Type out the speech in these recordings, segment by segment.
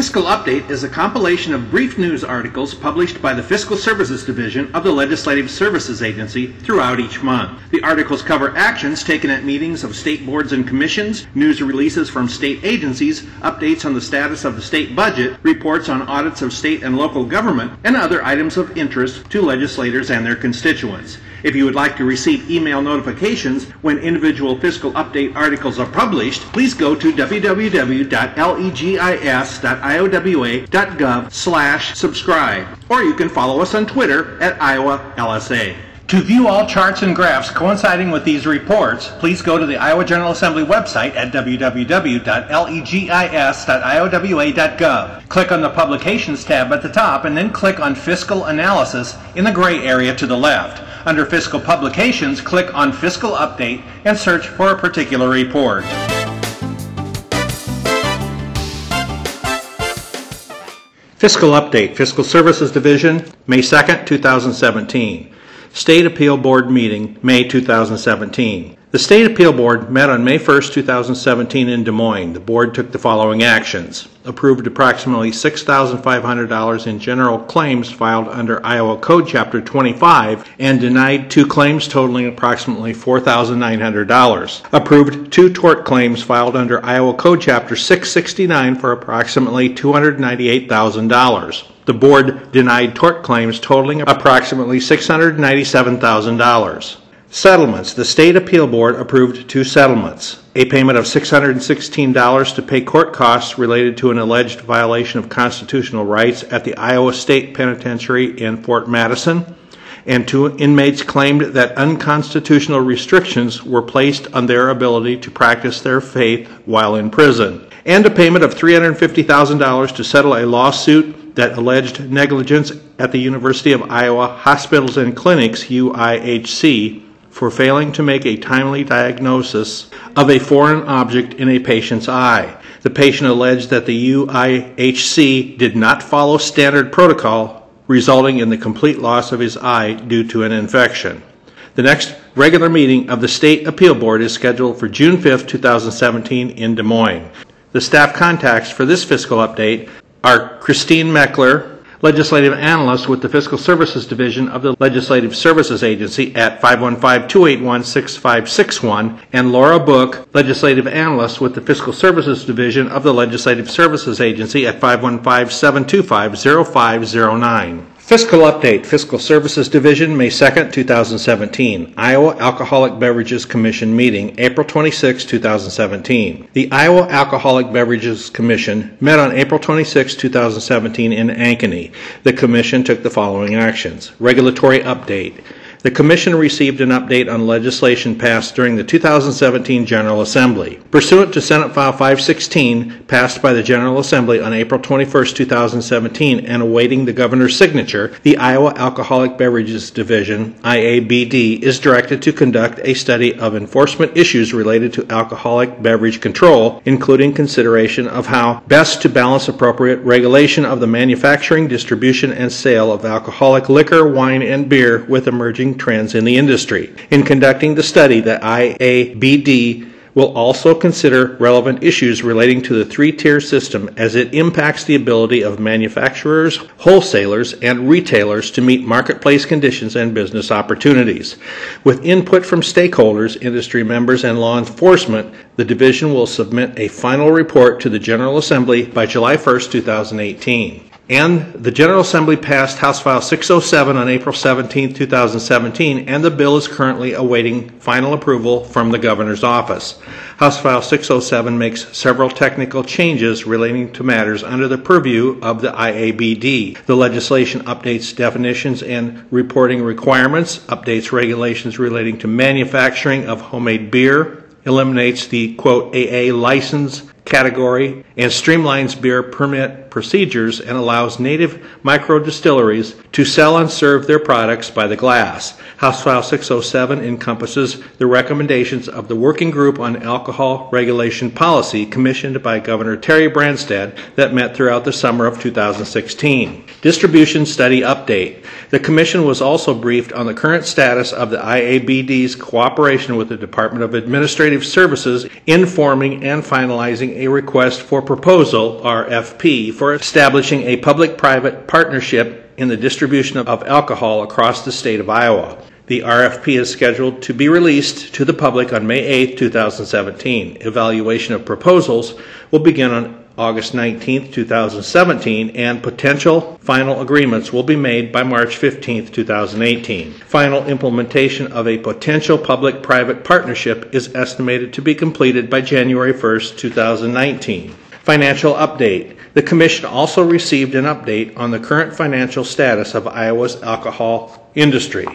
Fiscal Update is a compilation of brief news articles published by the Fiscal Services Division of the Legislative Services Agency throughout each month. The articles cover actions taken at meetings of state boards and commissions, news releases from state agencies, updates on the status of the state budget, reports on audits of state and local government, and other items of interest to legislators and their constituents. If you would like to receive email notifications when individual fiscal update articles are published, please go to www.legis.iowa.gov slash subscribe, or you can follow us on Twitter at Iowa LSA. To view all charts and graphs coinciding with these reports, please go to the Iowa General Assembly website at www.legis.iowa.gov. Click on the Publications tab at the top and then click on Fiscal Analysis in the gray area to the left. Under Fiscal Publications, click on Fiscal Update and search for a particular report. Fiscal Update, Fiscal Services Division, May 2nd, 2017. State Appeal Board meeting, May 2017. The State Appeal Board met on May 1, 2017 in Des Moines. The board took the following actions. Approved approximately $6,500 in general claims filed under Iowa Code Chapter 25 and denied two claims totaling approximately $4,900. Approved two tort claims filed under Iowa Code Chapter 669 for approximately $298,000. The board denied tort claims totaling approximately $697,000. Settlements. The State Appeal Board approved two settlements. A payment of $616 to pay court costs related to an alleged violation of constitutional rights at the Iowa State Penitentiary in Fort Madison, and two inmates claimed that unconstitutional restrictions were placed on their ability to practice their faith while in prison. And a payment of $350,000 to settle a lawsuit that alleged negligence at the University of Iowa Hospitals and Clinics, UIHC, for failing to make a timely diagnosis of a foreign object in a patient's eye. The patient alleged that the UIHC did not follow standard protocol, resulting in the complete loss of his eye due to an infection. The next regular meeting of the State Appeal Board is scheduled for June 5, 2017, in Des Moines. The staff contacts for this fiscal update are Christine Meckler, legislative analyst with the Fiscal Services Division of the Legislative Services Agency at 515-281-6561, and Laura Book, legislative analyst with the Fiscal Services Division of the Legislative Services Agency at 515-725-0509. Fiscal Update, Fiscal Services Division, May 2, 2017. Iowa Alcoholic Beverages Commission meeting, April 26, 2017. The Iowa Alcoholic Beverages Commission met on April 26, 2017 in Ankeny. The commission took the following actions. Regulatory update. The Commission received an update on legislation passed during the 2017 General Assembly. Pursuant to Senate File 516, passed by the General Assembly on April 21, 2017, and awaiting the Governor's signature, the Iowa Alcoholic Beverages Division, IABD, is directed to conduct a study of enforcement issues related to alcoholic beverage control, including consideration of how best to balance appropriate regulation of the manufacturing, distribution, and sale of alcoholic liquor, wine, and beer with emerging trends in the industry. In conducting the study, the IABD will also consider relevant issues relating to the three tier system as it impacts the ability of manufacturers, wholesalers, and retailers to meet marketplace conditions and business opportunities. With input from stakeholders, industry members, and law enforcement, the division will submit a final report to the General Assembly by July 1, 2018. And the General Assembly passed House File 607 on April 17, 2017, and the bill is currently awaiting final approval from the Governor's office. House File 607 makes several technical changes relating to matters under the purview of the IABD. The legislation updates definitions and reporting requirements, updates regulations relating to manufacturing of homemade beer, eliminates the quote AA license category and streamlines beer permit procedures and allows native micro distilleries to sell and serve their products by the glass. House File 607 encompasses the recommendations of the Working Group on Alcohol Regulation Policy commissioned by Governor Terry Branstad that met throughout the summer of 2016. Distribution Study Update. The Commission was also briefed on the current status of the IABD's cooperation with the Department of Administrative Services in forming and finalizing a request for proposal, RFP, for establishing a public private partnership in the distribution of alcohol across the state of Iowa. The RFP is scheduled to be released to the public on May 8, 2017. Evaluation of proposals will begin on August 19, 2017, and potential final agreements will be made by March 15, 2018. Final implementation of a potential public private partnership is estimated to be completed by January 1, 2019. Financial update. The Commission also received an update on the current financial status of Iowa's alcohol industry.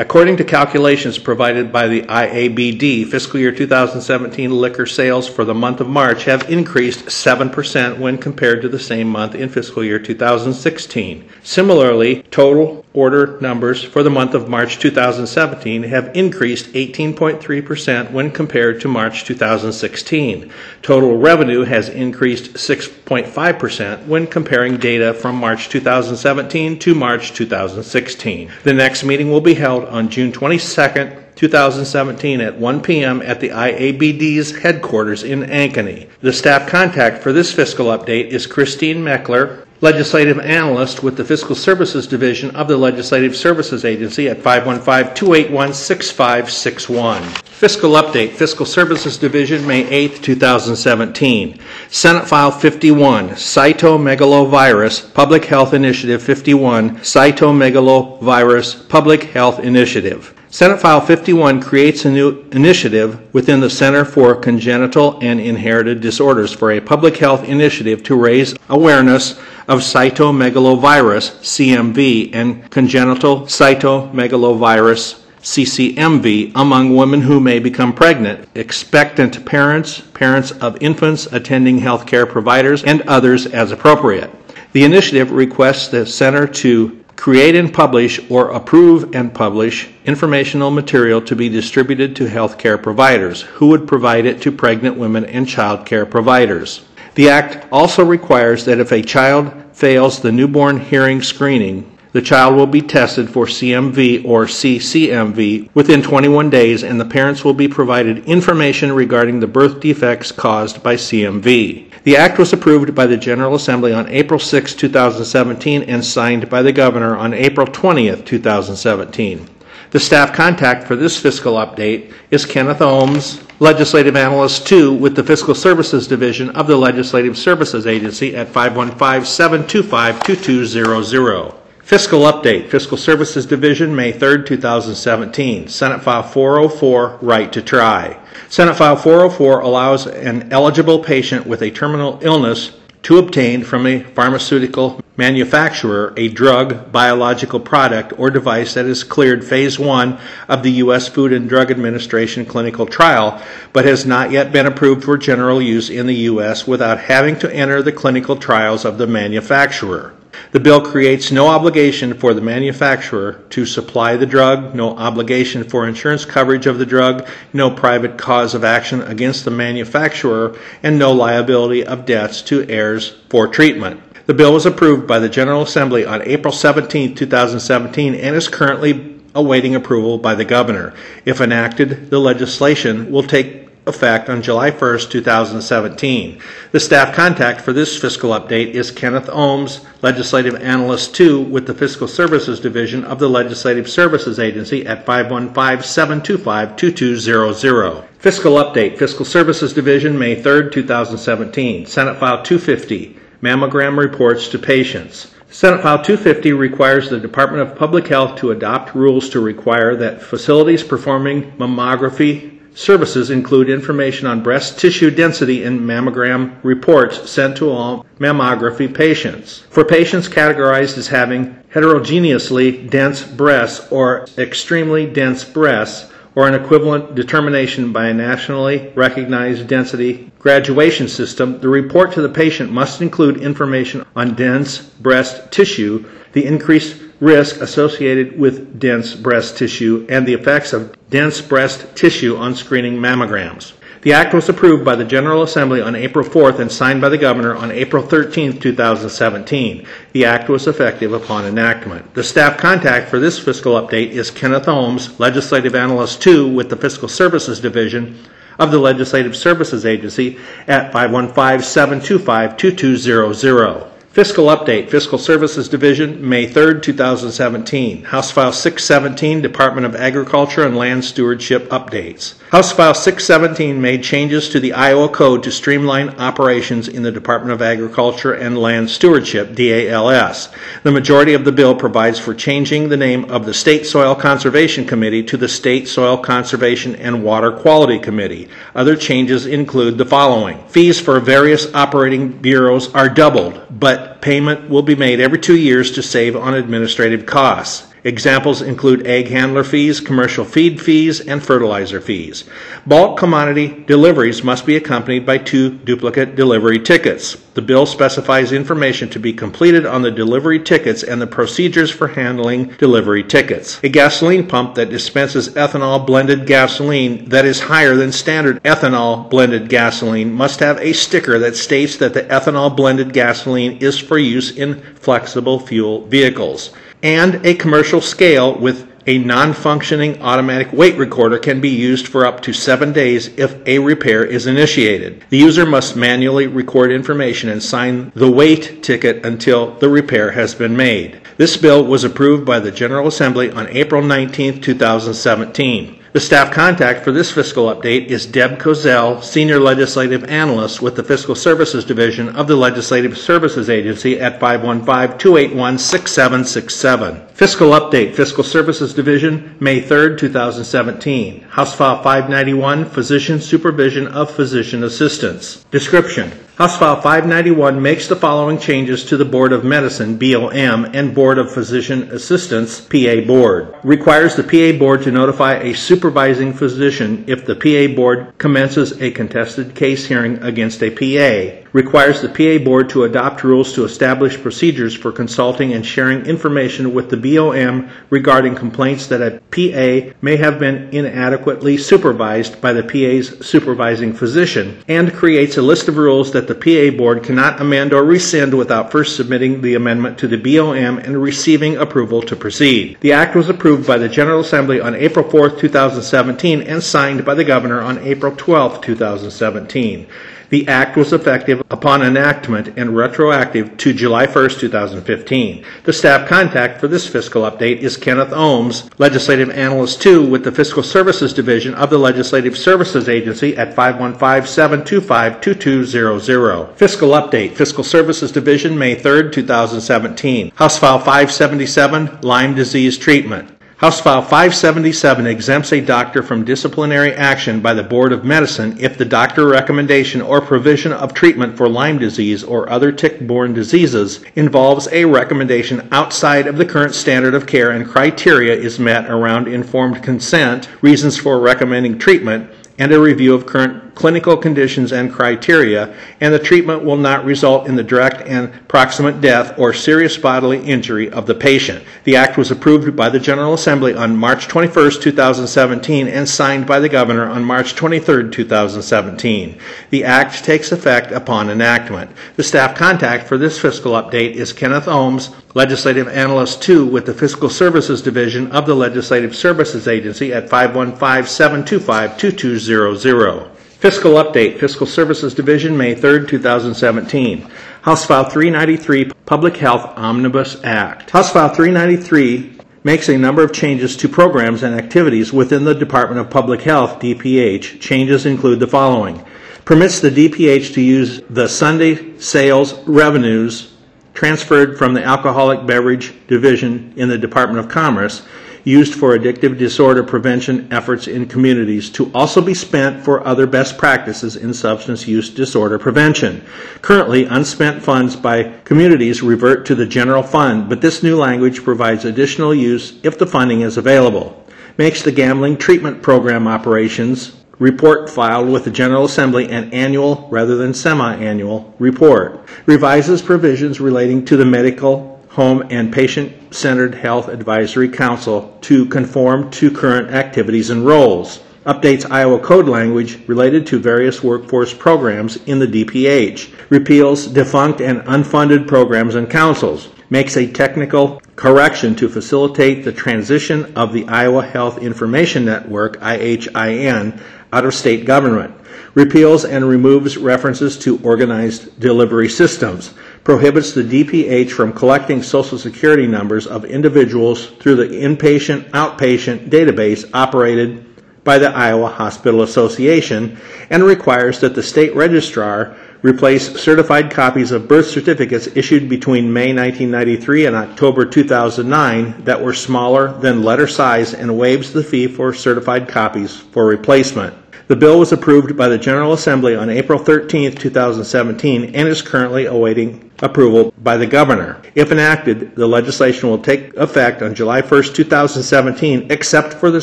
According to calculations provided by the IABD, fiscal year 2017 liquor sales for the month of March have increased 7% when compared to the same month in fiscal year 2016. Similarly, total order numbers for the month of March 2017 have increased 18.3% when compared to March 2016. Total revenue has increased 6.5% when comparing data from March 2017 to March 2016. The next meeting will be held on June 22, 2017 at 1 p.m. at the IABD's headquarters in Ankeny. The staff contact for this fiscal update is Christine Meckler, legislative analyst with the Fiscal Services Division of the Legislative Services Agency at 515 281 6561. Fiscal update Fiscal Services Division, May 8, 2017. Senate File 51, Cytomegalovirus Public Health Initiative 51, Cytomegalovirus Public Health Initiative. Senate File 51 creates a new initiative within the Center for Congenital and Inherited Disorders for a public health initiative to raise awareness of cytomegalovirus, CMV, and congenital cytomegalovirus, CCMV, among women who may become pregnant, expectant parents, parents of infants attending healthcare providers, and others as appropriate. The initiative requests the Center to create and publish or approve and publish informational material to be distributed to healthcare providers who would provide it to pregnant women and child care providers. The Act also requires that if a child fails the newborn hearing screening, the child will be tested for CMV or CCMV within 21 days, and the parents will be provided information regarding the birth defects caused by CMV. The act was approved by the General Assembly on April 6, 2017, and signed by the Governor on April 20, 2017. The staff contact for this fiscal update is Kenneth Ohms, Legislative Analyst 2 with the Fiscal Services Division of the Legislative Services Agency at 515 725 2200. Fiscal Update Fiscal Services Division, May 3, 2017. Senate File 404, Right to Try. Senate File 404 allows an eligible patient with a terminal illness to obtain from a pharmaceutical manufacturer a drug, biological product, or device that is cleared phase one of the U.S. Food and Drug Administration clinical trial, but has not yet been approved for general use in the U.S. without having to enter the clinical trials of the manufacturer. The bill creates no obligation for the manufacturer to supply the drug, no obligation for insurance coverage of the drug, no private cause of action against the manufacturer, and no liability of debts to heirs for treatment. The bill was approved by the General Assembly on April 17, 2017, and is currently awaiting approval by the governor. If enacted, the legislation will take effect on July 1, 2017. The staff contact for this fiscal update is Kenneth Ohms, Legislative Analyst 2 with the Fiscal Services Division of the Legislative Services Agency at 515 725 2200. Fiscal update Fiscal Services Division, May 3, 2017. Senate File 250 Mammogram Reports to Patients. Senate File 250 requires the Department of Public Health to adopt rules to require that facilities performing mammography Services include information on breast tissue density in mammogram reports sent to all mammography patients. For patients categorized as having heterogeneously dense breasts or extremely dense breasts, or an equivalent determination by a nationally recognized density graduation system, the report to the patient must include information on dense breast tissue, the increased risk associated with dense breast tissue, and the effects of dense breast tissue on screening mammograms. The act was approved by the General Assembly on April 4th and signed by the Governor on April 13th, 2017. The act was effective upon enactment. The staff contact for this fiscal update is Kenneth Ohms, Legislative Analyst 2 with the Fiscal Services Division of the Legislative Services Agency at 515 725 2200. Fiscal Update, Fiscal Services Division, May 3, 2017. House File 617, Department of Agriculture and Land Stewardship Updates. House File 617 made changes to the Iowa Code to streamline operations in the Department of Agriculture and Land Stewardship, DALS. The majority of the bill provides for changing the name of the State Soil Conservation Committee to the State Soil Conservation and Water Quality Committee. Other changes include the following. Fees for various operating bureaus are doubled, but payment will be made every two years to save on administrative costs. Examples include egg handler fees, commercial feed fees, and fertilizer fees. Bulk commodity deliveries must be accompanied by two duplicate delivery tickets. The bill specifies information to be completed on the delivery tickets and the procedures for handling delivery tickets. A gasoline pump that dispenses ethanol blended gasoline that is higher than standard ethanol blended gasoline must have a sticker that states that the ethanol blended gasoline is for use in flexible fuel vehicles and a commercial scale with a non-functioning automatic weight recorder can be used for up to seven days if a repair is initiated. The user must manually record information and sign the weight ticket until the repair has been made. This bill was approved by the General Assembly on April 19, 2017. The staff contact for this fiscal update is Deb Kozel, Senior Legislative Analyst with the Fiscal Services Division of the Legislative Services Agency at 515-281-6767. Fiscal update, Fiscal Services Division, May 3, 2017. House File 591, Physician Supervision of Physician Assistants. Description. House File 591 makes the following changes to the Board of Medicine, BOM, and Board of Physician Assistants, PA Board. Requires the PA Board to notify a supervising physician if the PA Board commences a contested case hearing against a PA. Requires the PA Board to adopt rules to establish procedures for consulting and sharing information with the BOM regarding complaints that a PA may have been inadequately supervised by the PA's supervising physician, and creates a list of rules that the PA Board cannot amend or rescind without first submitting the amendment to the BOM and receiving approval to proceed. The act was approved by the General Assembly on April 4, 2017, and signed by the Governor on April 12, 2017. The act was effective upon enactment and retroactive to July 1, 2015. The staff contact for this fiscal update is Kenneth Ohms, Legislative Analyst 2 with the Fiscal Services Division of the Legislative Services Agency at 515-725-2200. Fiscal update, Fiscal Services Division, May 3, 2017. House File 577, Lyme Disease Treatment. House File 577 exempts a doctor from disciplinary action by the Board of Medicine if the doctor recommendation or provision of treatment for Lyme disease or other tick-borne diseases involves a recommendation outside of the current standard of care and criteria is met around informed consent, reasons for recommending treatment, and a review of current clinical conditions and criteria, and the treatment will not result in the direct and proximate death or serious bodily injury of the patient. The act was approved by the General Assembly on March 21, 2017, and signed by the Governor on March 23, 2017. The act takes effect upon enactment. The staff contact for this fiscal update is Kenneth Ohms, Legislative Analyst 2 with the Fiscal Services Division of the Legislative Services Agency at 515 725 2200. Fiscal Update, Fiscal Services Division, May 3, 2017. House File 393, Public Health Omnibus Act. House File 393 makes a number of changes to programs and activities within the Department of Public Health, DPH. Changes include the following. Permits the DPH to use the Sunday sales revenues transferred from the Alcoholic Beverage Division in the Department of Commerce used for addictive disorder prevention efforts in communities to also be spent for other best practices in substance use disorder prevention. Currently, unspent funds by communities revert to the general fund, but this new language provides additional use if the funding is available. Makes the gambling treatment program operations report filed with the General Assembly an annual rather than semi-annual report. Revises provisions relating to the medical Home and Patient Centered Health Advisory Council to conform to current activities and roles. updates Iowa code language related to various workforce programs in the DPH, repeals defunct and unfunded programs and councils, makes a technical correction to facilitate the transition of the Iowa Health Information Network, IHIN, out of state government, repeals and removes references to organized delivery systems, prohibits the DPH from collecting Social Security numbers of individuals through the inpatient outpatient database operated by the Iowa Hospital Association, and requires that the state registrar replace certified copies of birth certificates issued between May 1993 and October 2009 that were smaller than letter size and waives the fee for certified copies for replacement. The bill was approved by the General Assembly on April 13, 2017, and is currently awaiting approval by the governor. If enacted, the legislation will take effect on July 1, 2017, except for the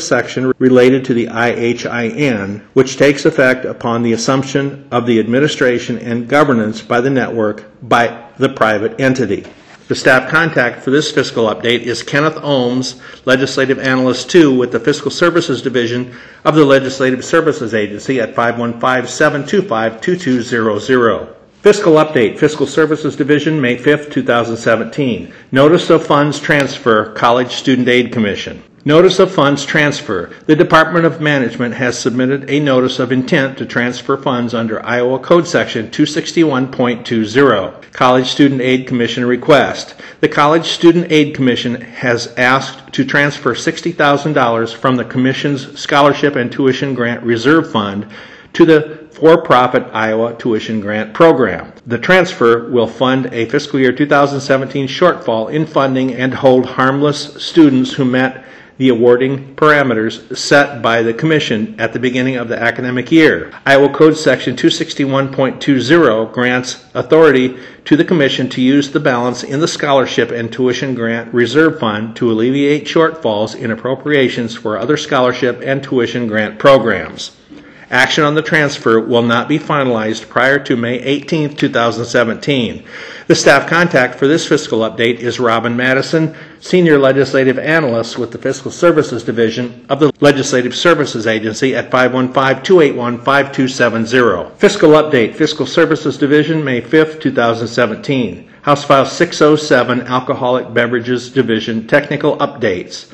section related to the IHIN, which takes effect upon the assumption of the administration and governance by the network by the private entity. The staff contact for this fiscal update is Kenneth Ohms, Legislative Analyst 2 with the Fiscal Services Division of the Legislative Services Agency at 515-725-2200. Fiscal Update, Fiscal Services Division, May 5, 2017. Notice of Funds Transfer, College Student Aid Commission. Notice of Funds Transfer. The Department of Management has submitted a notice of intent to transfer funds under Iowa Code Section 261.20. College Student Aid Commission request. The College Student Aid Commission has asked to transfer $60,000 from the Commission's Scholarship and Tuition Grant Reserve Fund to the for-profit Iowa Tuition Grant Program. The transfer will fund a fiscal year 2017 shortfall in funding and hold harmless students who met the awarding parameters set by the Commission at the beginning of the academic year. Iowa Code Section 261.20 grants authority to the Commission to use the balance in the Scholarship and Tuition Grant Reserve Fund to alleviate shortfalls in appropriations for other scholarship and tuition grant programs. Action on the transfer will not be finalized prior to May 18, 2017. The staff contact for this fiscal update is Robin Madison, Senior Legislative Analyst with the Fiscal Services Division of the Legislative Services Agency at 515-281-5270. Fiscal update, Fiscal Services Division, May 5, 2017. House File 607, Alcoholic Beverages Division, Technical Updates.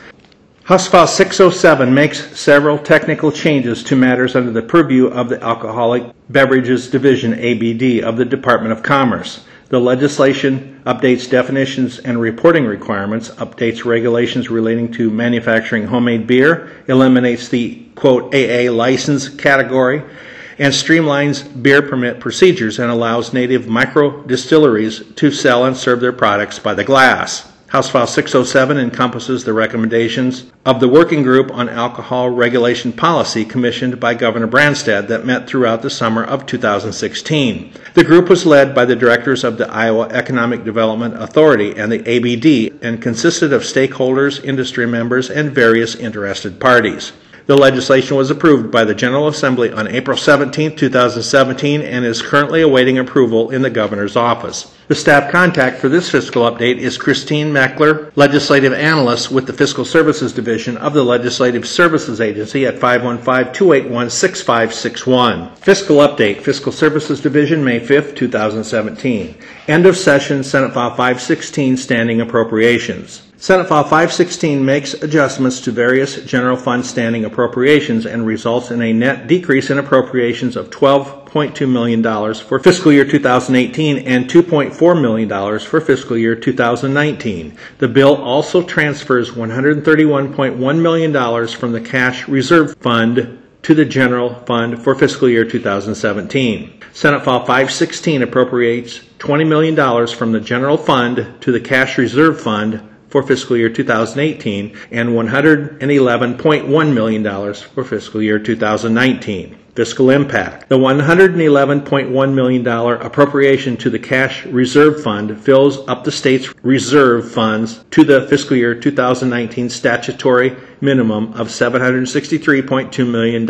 House File 607 makes several technical changes to matters under the purview of the Alcoholic Beverages Division, ABD, of the Department of Commerce. The legislation updates definitions and reporting requirements, updates regulations relating to manufacturing homemade beer, eliminates the quote AA license category, and streamlines beer permit procedures and allows native micro distilleries to sell and serve their products by the glass. House File 607 encompasses the recommendations of the Working Group on Alcohol Regulation Policy commissioned by Governor Branstad that met throughout the summer of 2016. The group was led by the directors of the Iowa Economic Development Authority and the ABD and consisted of stakeholders, industry members, and various interested parties. The legislation was approved by the General Assembly on April 17, 2017, and is currently awaiting approval in the Governor's office. The staff contact for this fiscal update is Christine Meckler, Legislative Analyst with the Fiscal Services Division of the Legislative Services Agency at 515-281-6561. Fiscal update, Fiscal Services Division, May 5, 2017. End of session, Senate File 516, Standing Appropriations. Senate File 516 makes adjustments to various general fund standing appropriations and results in a net decrease in appropriations of $12.2 million for fiscal year 2018 and $2.4 million for fiscal year 2019. The bill also transfers $131.1 million from the cash reserve fund to the general fund for fiscal year 2017. Senate File 516 appropriates $20 million from the general fund to the cash reserve fund for fiscal year 2018 and $111.1 million for fiscal year 2019. Fiscal impact. The $111.1 million appropriation to the cash reserve fund fills up the state's reserve funds to the fiscal year 2019 statutory minimum of $763.2 million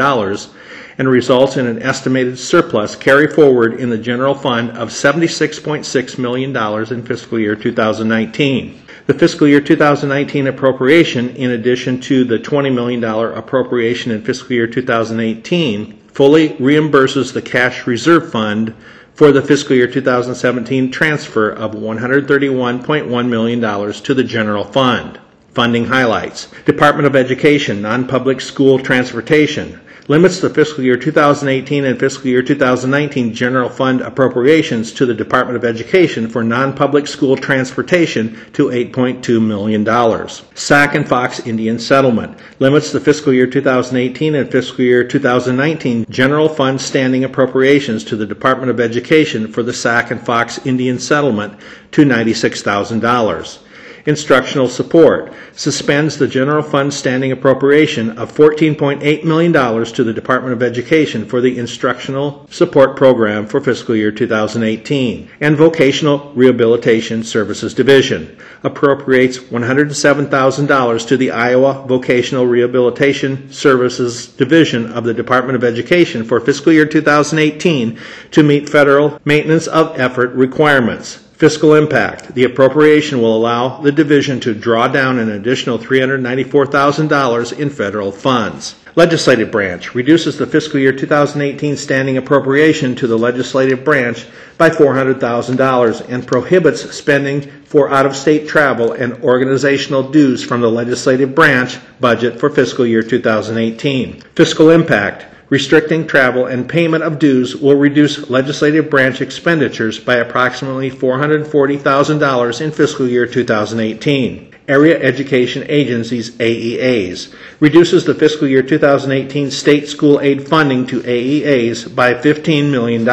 and results in an estimated surplus carry forward in the general fund of $76.6 million in fiscal year 2019. The fiscal year 2019 appropriation, in addition to the $20 million appropriation in fiscal year 2018, fully reimburses the cash reserve fund for the fiscal year 2017 transfer of $131.1 million to the general fund. Funding highlights Department of Education, non public school transportation, limits the fiscal year 2018 and fiscal year 2019 general fund appropriations to the Department of Education for non-public school transportation to $8.2 million. Sac and Fox Indian Settlement limits the fiscal year 2018 and fiscal year 2019 general fund standing appropriations to the Department of Education for the Sac and Fox Indian Settlement to $96,000 instructional support, suspends the general fund standing appropriation of $14.8 million to the Department of Education for the instructional support program for fiscal year 2018, and Vocational Rehabilitation Services Division appropriates $107,000 to the Iowa Vocational Rehabilitation Services Division of the Department of Education for fiscal year 2018 to meet federal maintenance of effort requirements. Fiscal impact. The appropriation will allow the division to draw down an additional $394,000 in federal funds. Legislative branch reduces the fiscal year 2018 standing appropriation to the legislative branch by $400,000 and prohibits spending for out of state travel and organizational dues from the legislative branch budget for fiscal year 2018. Fiscal impact restricting travel and payment of dues will reduce legislative branch expenditures by approximately $440,000 in fiscal year 2018. Area Education Agencies AEAs reduces the fiscal year 2018 state school aid funding to AEAs by $15 million.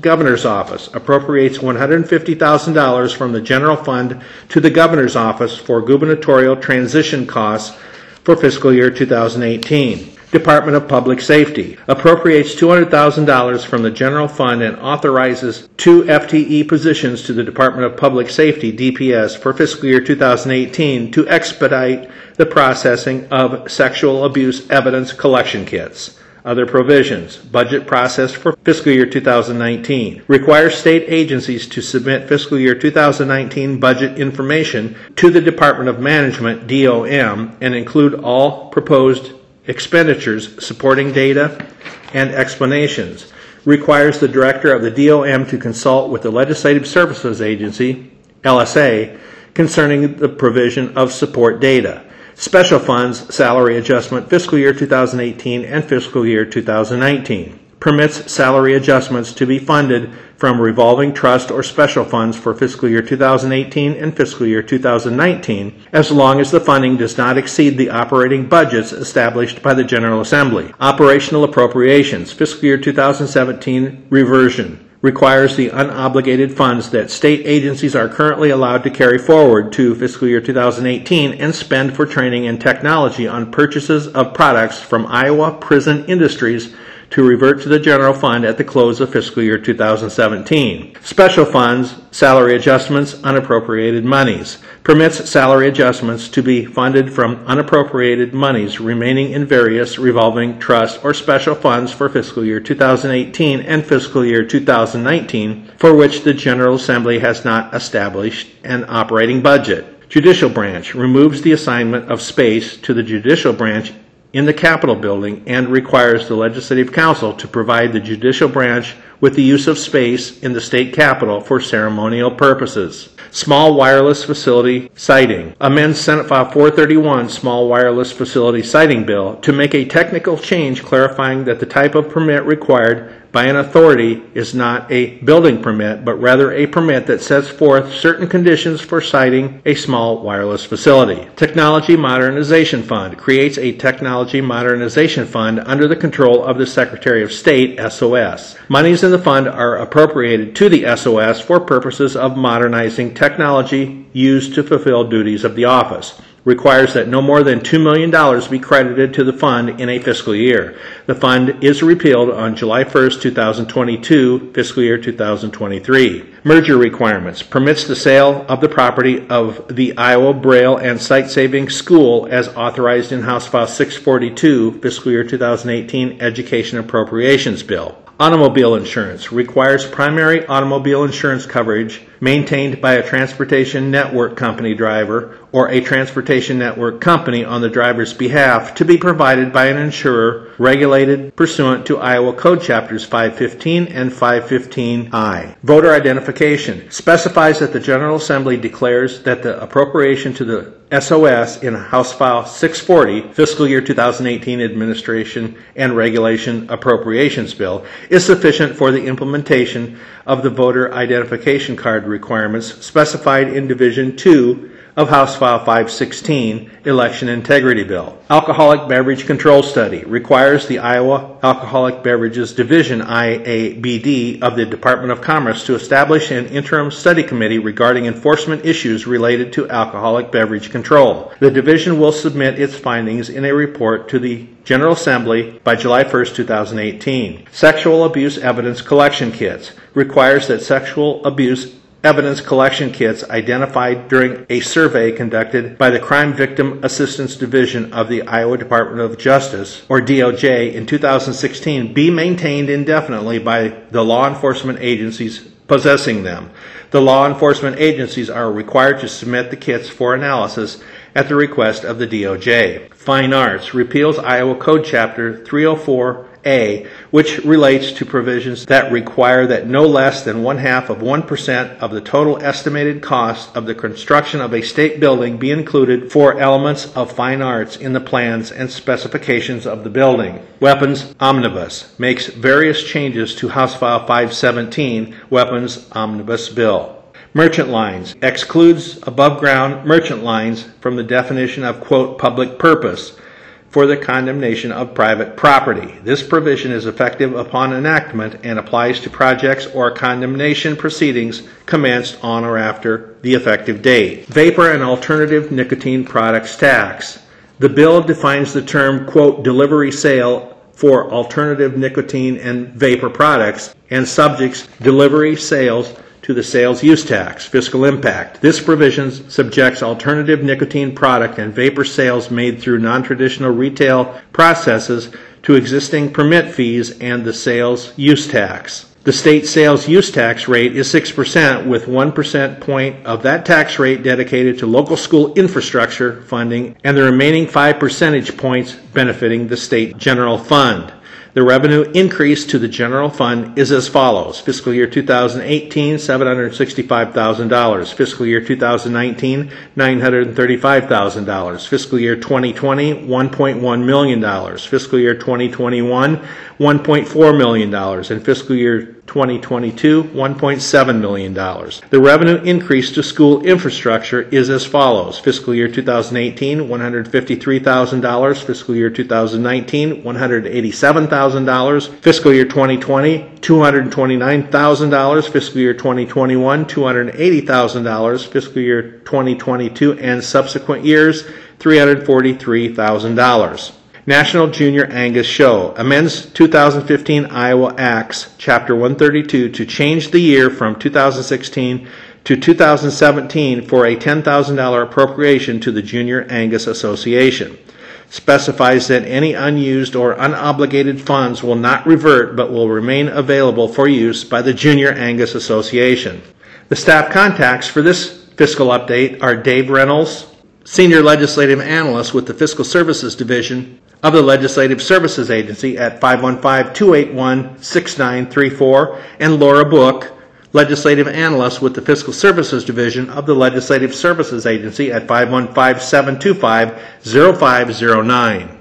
Governor's Office appropriates $150,000 from the general fund to the Governor's Office for gubernatorial transition costs for fiscal year 2018. Department of Public Safety appropriates $200,000 from the general fund and authorizes two FTE positions to the Department of Public Safety DPS for fiscal year 2018 to expedite the processing of sexual abuse evidence collection kits. Other provisions. Budget process for fiscal year 2019. Requires state agencies to submit fiscal year 2019 budget information to the Department of Management, DOM, and include all proposed expenditures, supporting data, and explanations. Requires the director of the DOM to consult with the Legislative Services Agency, LSA, concerning the provision of support data. Special funds salary adjustment fiscal year 2018 and fiscal year 2019 permits salary adjustments to be funded from revolving trust or special funds for fiscal year 2018 and fiscal year 2019, as long as the funding does not exceed the operating budgets established by the General Assembly. Operational appropriations, fiscal year 2017 reversion requires the unobligated funds that state agencies are currently allowed to carry forward to fiscal year 2018 and spend for training and technology on purchases of products from Iowa Prison Industries to revert to the general fund at the close of fiscal year 2017. Special funds, salary adjustments, unappropriated monies. Permits salary adjustments to be funded from unappropriated monies remaining in various revolving trust or special funds for fiscal year 2018 and fiscal year 2019 for which the General Assembly has not established an operating budget. Judicial branch removes the assignment of space to the judicial branch in the Capitol building and requires the Legislative Council to provide the judicial branch with the use of space in the state capitol for ceremonial purposes. Small wireless facility siting. Amends Senate File 431 Small Wireless Facility Siting Bill to make a technical change clarifying that the type of permit required by an authority is not a building permit, but rather a permit that sets forth certain conditions for siting a small wireless facility. Technology Modernization Fund creates a Technology Modernization Fund under the control of the Secretary of State, SOS. Monies in the fund are appropriated to the SOS for purposes of modernizing technology used to fulfill duties of the office requires that no more than $2 million be credited to the fund in a fiscal year. The fund is repealed on July 1, 2022, fiscal year 2023. Merger requirements permits the sale of the property of the Iowa Braille and Sight Saving School as authorized in House File 642, fiscal year 2018 Education Appropriations Bill. Automobile insurance requires primary automobile insurance coverage maintained by a transportation network company driver or a transportation network company on the driver's behalf to be provided by an insurer regulated pursuant to Iowa Code Chapters 515 and 515I. Voter identification specifies that the General Assembly declares that the appropriation to the SOS in House File 640, Fiscal Year 2018 Administration and Regulation Appropriations Bill, is sufficient for the implementation of the voter identification card requirements specified in Division 2 of House File 516, Election Integrity Bill. Alcoholic Beverage Control Study requires the Iowa Alcoholic Beverages Division, IABD, of the Department of Commerce to establish an interim study committee regarding enforcement issues related to alcoholic beverage control. The division will submit its findings in a report to the General Assembly by July 1, 2018. Sexual Abuse Evidence Collection Kits requires that sexual abuse evidence collection kits identified during a survey conducted by the Crime Victim Assistance Division of the Iowa Department of Justice, or DOJ, in 2016 be maintained indefinitely by the law enforcement agencies possessing them. The law enforcement agencies are required to submit the kits for analysis at the request of the DOJ. Fine Arts repeals Iowa Code Chapter 304 a, which relates to provisions that require that no less than one half of 1% of the total estimated cost of the construction of a state building be included for elements of fine arts in the plans and specifications of the building. Weapons Omnibus makes various changes to House File 517, Weapons Omnibus Bill. Merchant lines excludes above ground merchant lines from the definition of, quote, public purpose for the condemnation of private property. This provision is effective upon enactment and applies to projects or condemnation proceedings commenced on or after the effective date. Vapor and alternative nicotine products tax. The bill defines the term, quote, delivery sale for alternative nicotine and vapor products and subjects delivery sales to the sales use tax fiscal impact. This provision subjects alternative nicotine product and vapor sales made through non traditional retail processes to existing permit fees and the sales use tax. The state sales use tax rate is 6%, with 1% point of that tax rate dedicated to local school infrastructure funding and the remaining 5 percentage points benefiting the state general fund. The revenue increase to the general fund is as follows. Fiscal year 2018, $765,000. Fiscal year 2019, $935,000. Fiscal year 2020, $1.1 million. Fiscal year 2021, $1.4 million. And fiscal year 2022, $1.7 million. The revenue increase to school infrastructure is as follows. Fiscal year 2018, $153,000. Fiscal year 2019, $187,000. Fiscal year 2020, $229,000. Fiscal year 2021, $280,000. Fiscal year 2022 and subsequent years, $343,000. National Junior Angus Show amends 2015 Iowa Acts, Chapter 132, to change the year from 2016 to 2017 for a $10,000 appropriation to the Junior Angus Association. Specifies that any unused or unobligated funds will not revert but will remain available for use by the Junior Angus Association. The staff contacts for this fiscal update are Dave Reynolds, Senior Legislative Analyst with the Fiscal Services Division, of the Legislative Services Agency at 515 281 6934, and Laura Book, Legislative Analyst with the Fiscal Services Division of the Legislative Services Agency at 515 725 0509.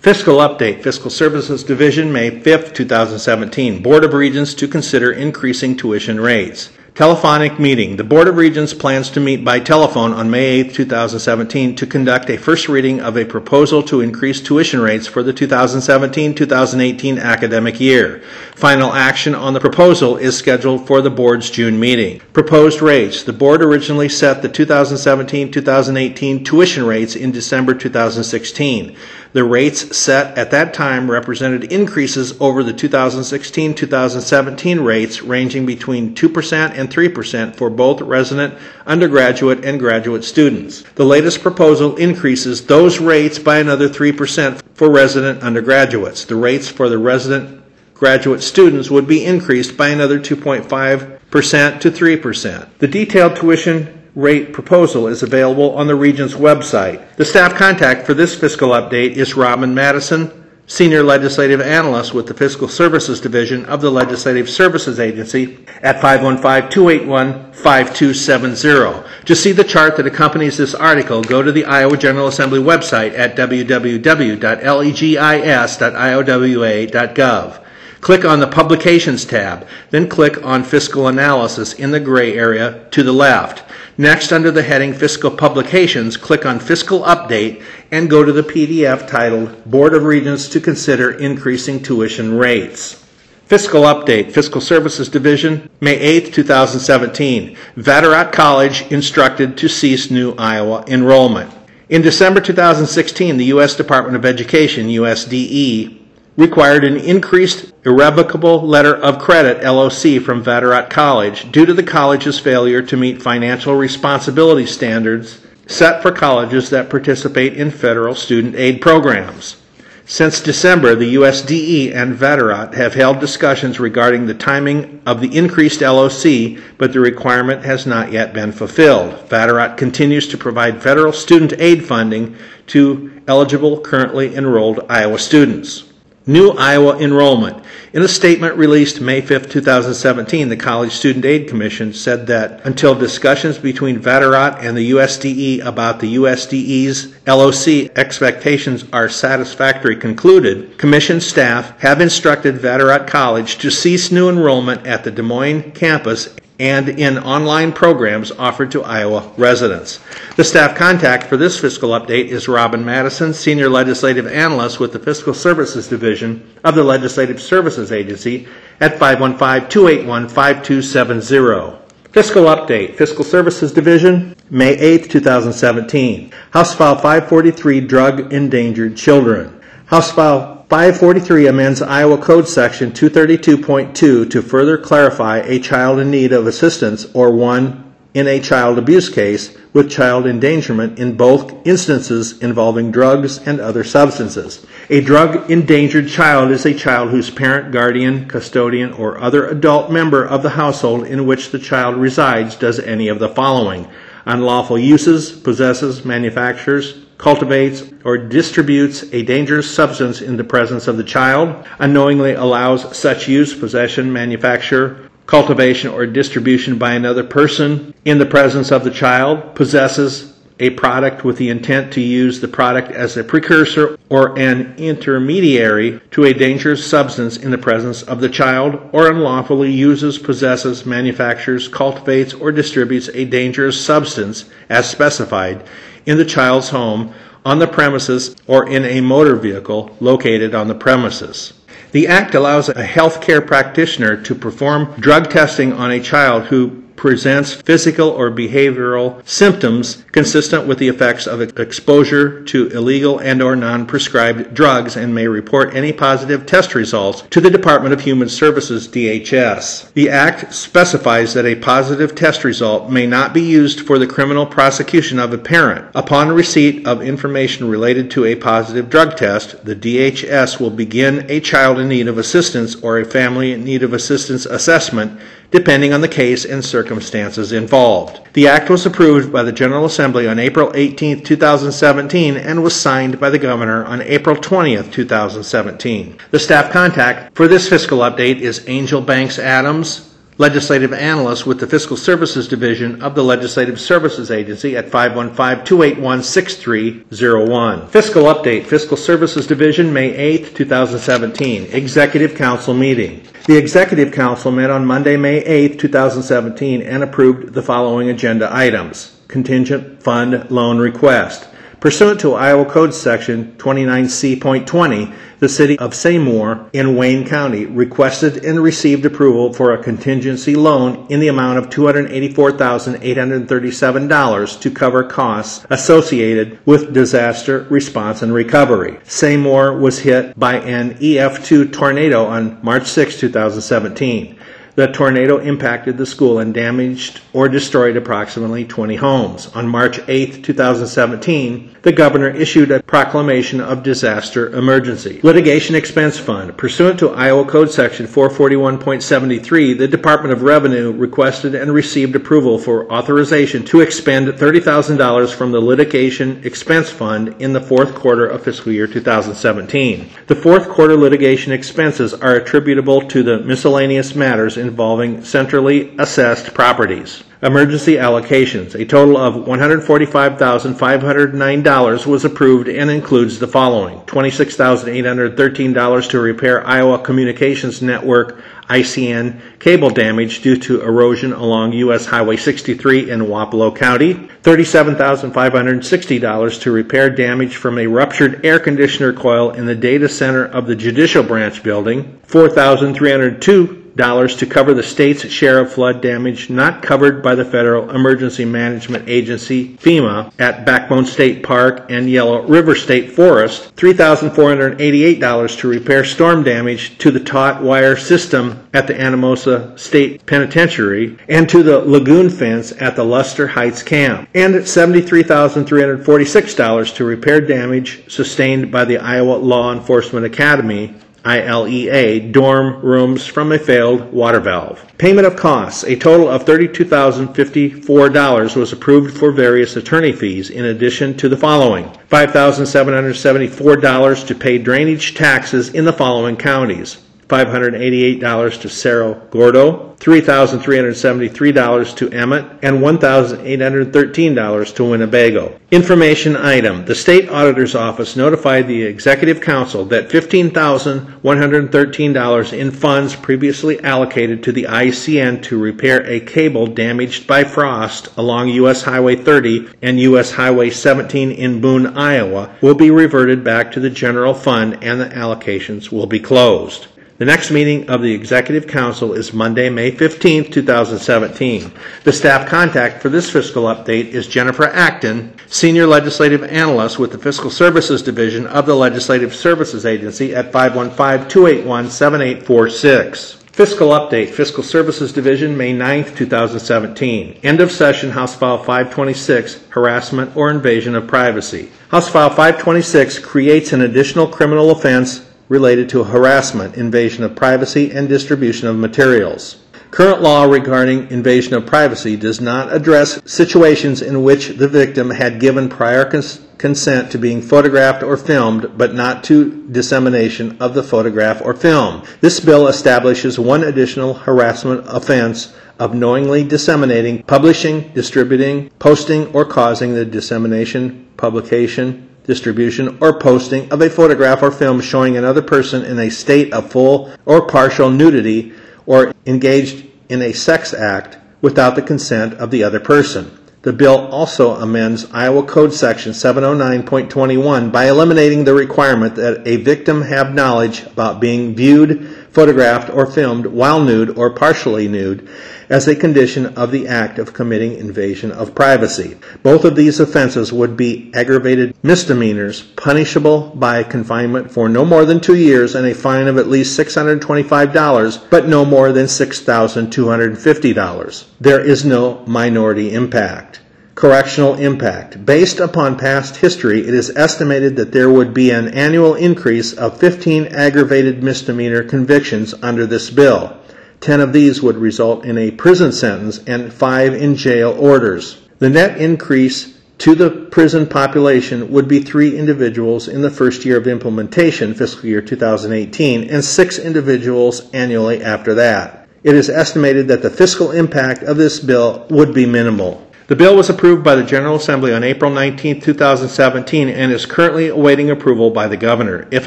Fiscal Update Fiscal Services Division, May 5, 2017. Board of Regents to consider increasing tuition rates. Telephonic meeting. The Board of Regents plans to meet by telephone on May 8, 2017 to conduct a first reading of a proposal to increase tuition rates for the 2017-2018 academic year. Final action on the proposal is scheduled for the Board's June meeting. Proposed rates. The Board originally set the 2017-2018 tuition rates in December 2016. The rates set at that time represented increases over the 2016 2017 rates ranging between 2% and 3% for both resident undergraduate and graduate students. The latest proposal increases those rates by another 3% for resident undergraduates. The rates for the resident graduate students would be increased by another 2.5% to 3%. The detailed tuition rate proposal is available on the Regent's website. The staff contact for this fiscal update is Robin Madison, Senior Legislative Analyst with the Fiscal Services Division of the Legislative Services Agency at 515-281-5270. To see the chart that accompanies this article, go to the Iowa General Assembly website at www.legis.iowa.gov. Click on the Publications tab, then click on Fiscal Analysis in the gray area to the left. Next, under the heading Fiscal Publications, click on Fiscal Update and go to the PDF titled Board of Regents to Consider Increasing Tuition Rates. Fiscal Update, Fiscal Services Division, May 8, 2017. Vatterott College instructed to cease new Iowa enrollment. In December 2016, the U.S. Department of Education, USDE, required an increased irrevocable letter of credit LOC from Vatterott College due to the college's failure to meet financial responsibility standards set for colleges that participate in federal student aid programs. Since December, the USDE and Vatterott have held discussions regarding the timing of the increased LOC, but the requirement has not yet been fulfilled. Vatterott continues to provide federal student aid funding to eligible currently enrolled Iowa students. New Iowa enrollment. In a statement released May 5, 2017, the College Student Aid Commission said that until discussions between Vatterott and the USDE about the USDE's LOC expectations are satisfactorily concluded, Commission staff have instructed Vatterott College to cease new enrollment at the Des Moines campus and in online programs offered to Iowa residents. The staff contact for this fiscal update is Robin Madison, Senior Legislative Analyst with the Fiscal Services Division of the Legislative Services Agency at 515-281-5270. Fiscal Update, Fiscal Services Division, May 8, 2017. House File 543, Drug Endangered Children. House File 543 amends Iowa Code Section 232.2 to further clarify a child in need of assistance or one in a child abuse case with child endangerment in both instances involving drugs and other substances. A drug endangered child is a child whose parent, guardian, custodian, or other adult member of the household in which the child resides does any of the following unlawful uses, possesses, manufactures, cultivates, or distributes a dangerous substance in the presence of the child, unknowingly allows such use, possession, manufacture, cultivation, or distribution by another person in the presence of the child, possesses a product with the intent to use the product as a precursor or an intermediary to a dangerous substance in the presence of the child, or unlawfully uses, possesses, manufactures, cultivates, or distributes a dangerous substance as specified in the child's home, on the premises, or in a motor vehicle located on the premises. The Act allows a healthcare practitioner to perform drug testing on a child who presents physical or behavioral symptoms consistent with the effects of exposure to illegal and or non-prescribed drugs and may report any positive test results to the Department of Human Services DHS. The act specifies that a positive test result may not be used for the criminal prosecution of a parent. Upon receipt of information related to a positive drug test, the DHS will begin a child in need of assistance or a family in need of assistance assessment depending on the case and circumstances involved. The act was approved by the General Assembly on April 18, 2017, and was signed by the Governor on April 20, 2017. The staff contact for this fiscal update is Angel Banks Adams, legislative analyst with the Fiscal Services Division of the Legislative Services Agency at 515-281-6301. Fiscal update, Fiscal Services Division, May 8, 2017. Executive Council meeting. The Executive Council met on Monday, May 8, 2017 and approved the following agenda items. Contingent Fund Loan Request. Pursuant to Iowa Code Section 29C.20, the City of Seymour in Wayne County requested and received approval for a contingency loan in the amount of $284,837 to cover costs associated with disaster response and recovery. Seymour was hit by an EF2 tornado on March 6, 2017. The tornado impacted the school and damaged or destroyed approximately 20 homes. On March 8, 2017, the governor issued a proclamation of disaster emergency. Litigation Expense Fund. Pursuant to Iowa Code Section 441.73, the Department of Revenue requested and received approval for authorization to expend $30,000 from the Litigation Expense Fund in the fourth quarter of fiscal year 2017. The fourth quarter litigation expenses are attributable to the miscellaneous matters involving centrally assessed properties. Emergency allocations. A total of $145,509 was approved and includes the following $26,813 to repair Iowa Communications Network ICN cable damage due to erosion along U.S. Highway 63 in Wapello County, $37,560 to repair damage from a ruptured air conditioner coil in the data center of the Judicial Branch building, $4,302 dollars to cover the state's share of flood damage not covered by the Federal Emergency Management Agency FEMA at Backbone State Park and Yellow River State Forest, $3,488 to repair storm damage to the taut wire system at the Anamosa State Penitentiary and to the lagoon fence at the Luster Heights Camp, and $73,346 to repair damage sustained by the Iowa Law Enforcement Academy ILEA dorm rooms from a failed water valve. Payment of costs. A total of $32,054 was approved for various attorney fees in addition to the following. $5,774 to pay drainage taxes in the following counties. $588 to Cerro Gordo, $3,373 to Emmet, and $1,813 to Winnebago. Information item. The State Auditor's Office notified the Executive Council that $15,113 in funds previously allocated to the ICN to repair a cable damaged by frost along U.S. Highway 30 and U.S. Highway 17 in Boone, Iowa will be reverted back to the general fund and the allocations will be closed. The next meeting of the Executive Council is Monday, May 15, 2017. The staff contact for this fiscal update is Jennifer Acton, Senior Legislative Analyst with the Fiscal Services Division of the Legislative Services Agency at 515-281-7846. Fiscal Update, Fiscal Services Division, May 9, 2017. End of session, House File 526, Harassment or Invasion of Privacy. House File 526 creates an additional criminal offense related to harassment, invasion of privacy, and distribution of materials. Current law regarding invasion of privacy does not address situations in which the victim had given prior cons- consent to being photographed or filmed, but not to dissemination of the photograph or film. This bill establishes one additional harassment offense of knowingly disseminating, publishing, distributing, posting, or causing the dissemination, publication, distribution, or posting of a photograph or film showing another person in a state of full or partial nudity or engaged in a sex act without the consent of the other person. The bill also amends Iowa Code Section 709.21 by eliminating the requirement that a victim have knowledge about being viewed, photographed, or filmed while nude or partially nude as a condition of the act of committing invasion of privacy. Both of these offenses would be aggravated misdemeanors, punishable by confinement for no more than two years and a fine of at least $625, but no more than $6,250. There is no minority impact. Correctional impact. Based upon past history, it is estimated that there would be an annual increase of 15 aggravated misdemeanor convictions under this bill. 10 of these would result in a prison sentence and 5 in jail orders. The net increase to the prison population would be 3 individuals in the first year of implementation, fiscal year 2018, and 6 individuals annually after that. It is estimated that the fiscal impact of this bill would be minimal. The bill was approved by the General Assembly on April 19, 2017, and is currently awaiting approval by the Governor. If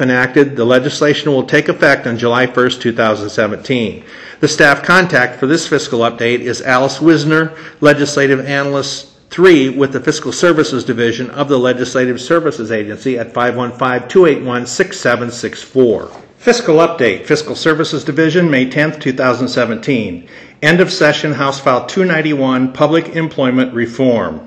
enacted, the legislation will take effect on July 1, 2017. The staff contact for this fiscal update is Alice Wisner, Legislative Analyst 3 with the Fiscal Services Division of the Legislative Services Agency at 515 281 6764. Fiscal Update, Fiscal Services Division, May 10, 2017. End of session, House File 291, Public Employment Reform.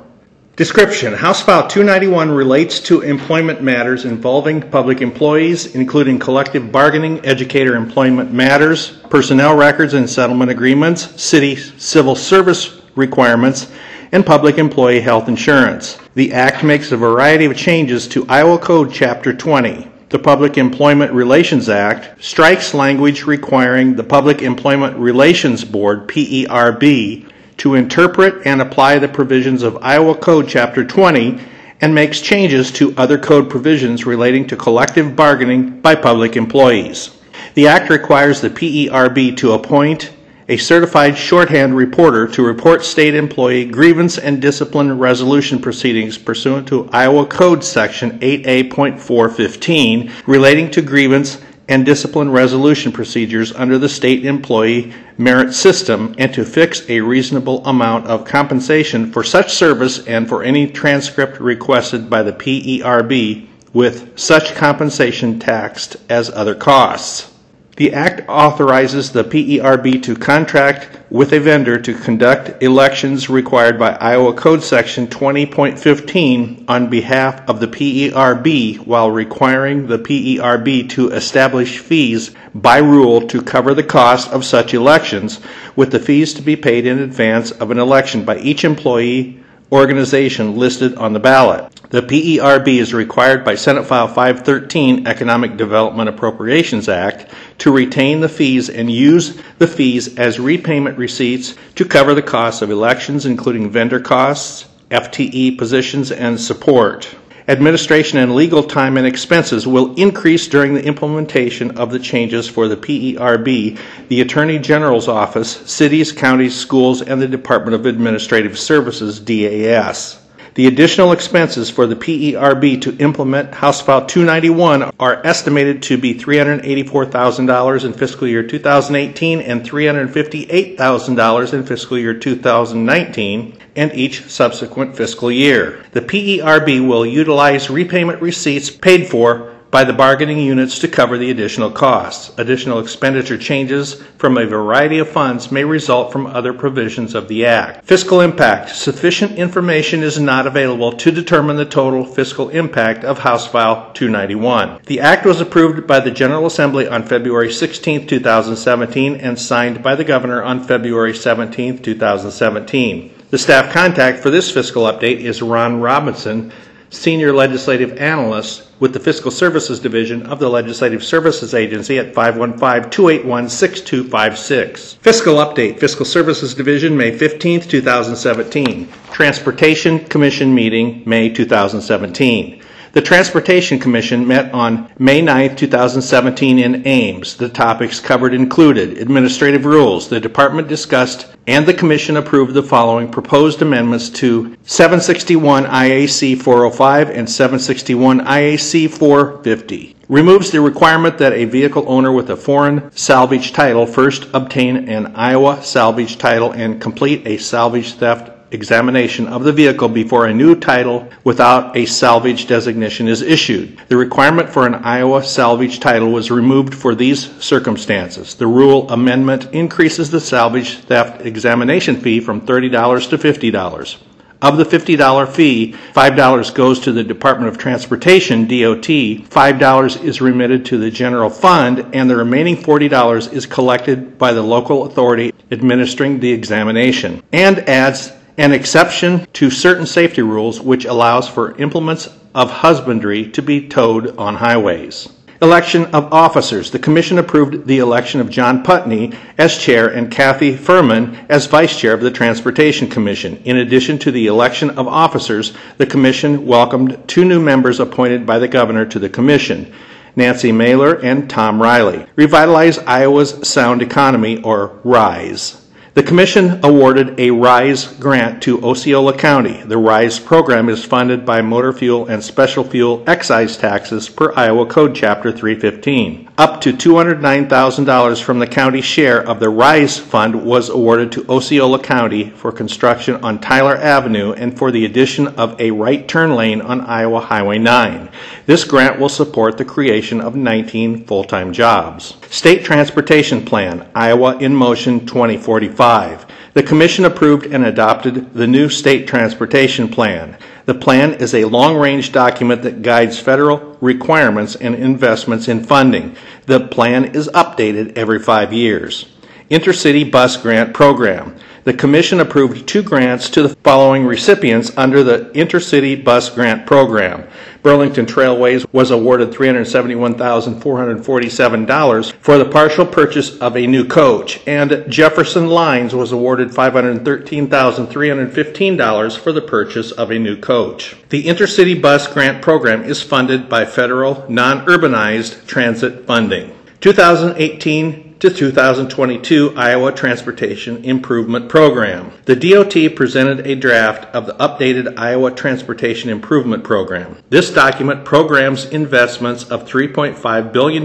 Description House File 291 relates to employment matters involving public employees, including collective bargaining, educator employment matters, personnel records and settlement agreements, city civil service requirements, and public employee health insurance. The Act makes a variety of changes to Iowa Code Chapter 20. The Public Employment Relations Act strikes language requiring the Public Employment Relations Board, PERB, to interpret and apply the provisions of Iowa Code Chapter 20 and makes changes to other code provisions relating to collective bargaining by public employees. The Act requires the PERB to appoint a certified shorthand reporter to report state employee grievance and discipline resolution proceedings pursuant to Iowa Code Section 8A.415 relating to grievance and discipline resolution procedures under the state employee merit system and to fix a reasonable amount of compensation for such service and for any transcript requested by the PERB with such compensation taxed as other costs. The Act authorizes the PERB to contract with a vendor to conduct elections required by Iowa Code Section 20.15 on behalf of the PERB while requiring the PERB to establish fees by rule to cover the cost of such elections, with the fees to be paid in advance of an election by each employee organization listed on the ballot. The PERB is required by Senate File 513 Economic Development Appropriations Act to retain the fees and use the fees as repayment receipts to cover the costs of elections, including vendor costs, FTE positions, and support. Administration and legal time and expenses will increase during the implementation of the changes for the PERB, the Attorney General's Office, cities, counties, schools, and the Department of Administrative Services, DAS. The additional expenses for the PERB to implement House File 291 are estimated to be $384,000 in fiscal year 2018 and $358,000 in fiscal year 2019 and each subsequent fiscal year. The PERB will utilize repayment receipts paid for by the bargaining units to cover the additional costs. Additional expenditure changes from a variety of funds may result from other provisions of the Act. Fiscal impact. Sufficient information is not available to determine the total fiscal impact of House File 291. The Act was approved by the General Assembly on February 16, 2017, and signed by the Governor on February 17, 2017. The staff contact for this fiscal update is Ron Robinson, Senior Legislative Analyst with the Fiscal Services Division of the Legislative Services Agency at 515 281 6256. Fiscal Update Fiscal Services Division, May 15, 2017. Transportation Commission Meeting, May 2017. The Transportation Commission met on May 9, 2017 in Ames. The topics covered included administrative rules. The department discussed and the Commission approved the following proposed amendments to 761 IAC 405 and 761 IAC 450. Removes the requirement that a vehicle owner with a foreign salvage title first obtain an Iowa salvage title and complete a salvage theft examination of the vehicle before a new title without a salvage designation is issued. The requirement for an Iowa salvage title was removed for these circumstances. The rule amendment increases the salvage theft examination fee from $30 to $50. Of the $50 fee, $5 goes to the Department of Transportation, DOT, $5 is remitted to the general fund, and the remaining $40 is collected by the local authority administering the examination, and adds an exception to certain safety rules which allows for implements of husbandry to be towed on highways. Election of officers. The Commission approved the election of John Putney as chair and Kathy Fehrman as vice chair of the Transportation Commission. In addition to the election of officers, the Commission welcomed two new members appointed by the governor to the Commission. Nancy Mailer and Tom Riley. Revitalize Iowa's Sound Economy, or RISE. The Commission awarded a RISE grant to Osceola County. The RISE program is funded by motor fuel and special fuel excise taxes per Iowa Code Chapter 315. Up to $209,000 from the county share of the RISE fund was awarded to Osceola County for construction on Tyler Avenue and for the addition of a right turn lane on Iowa Highway 9. This grant will support the creation of 19 full-time jobs. State Transportation Plan, Iowa in Motion 2045. The Commission approved and adopted the new state transportation plan. The plan is a long range document that guides federal requirements and investments in funding. The plan is updated every five years. Intercity Bus Grant Program. The Commission approved two grants to the following recipients under the Intercity Bus Grant Program. Burlington Trailways was awarded $371,447 for the partial purchase of a new coach, and Jefferson Lines was awarded $513,315 for the purchase of a new coach. The Intercity Bus Grant Program is funded by federal non urbanized transit funding. 2018 to 2022 Iowa Transportation Improvement Program. The DOT presented a draft of the updated Iowa Transportation Improvement Program. This document programs investments of $3.5 billion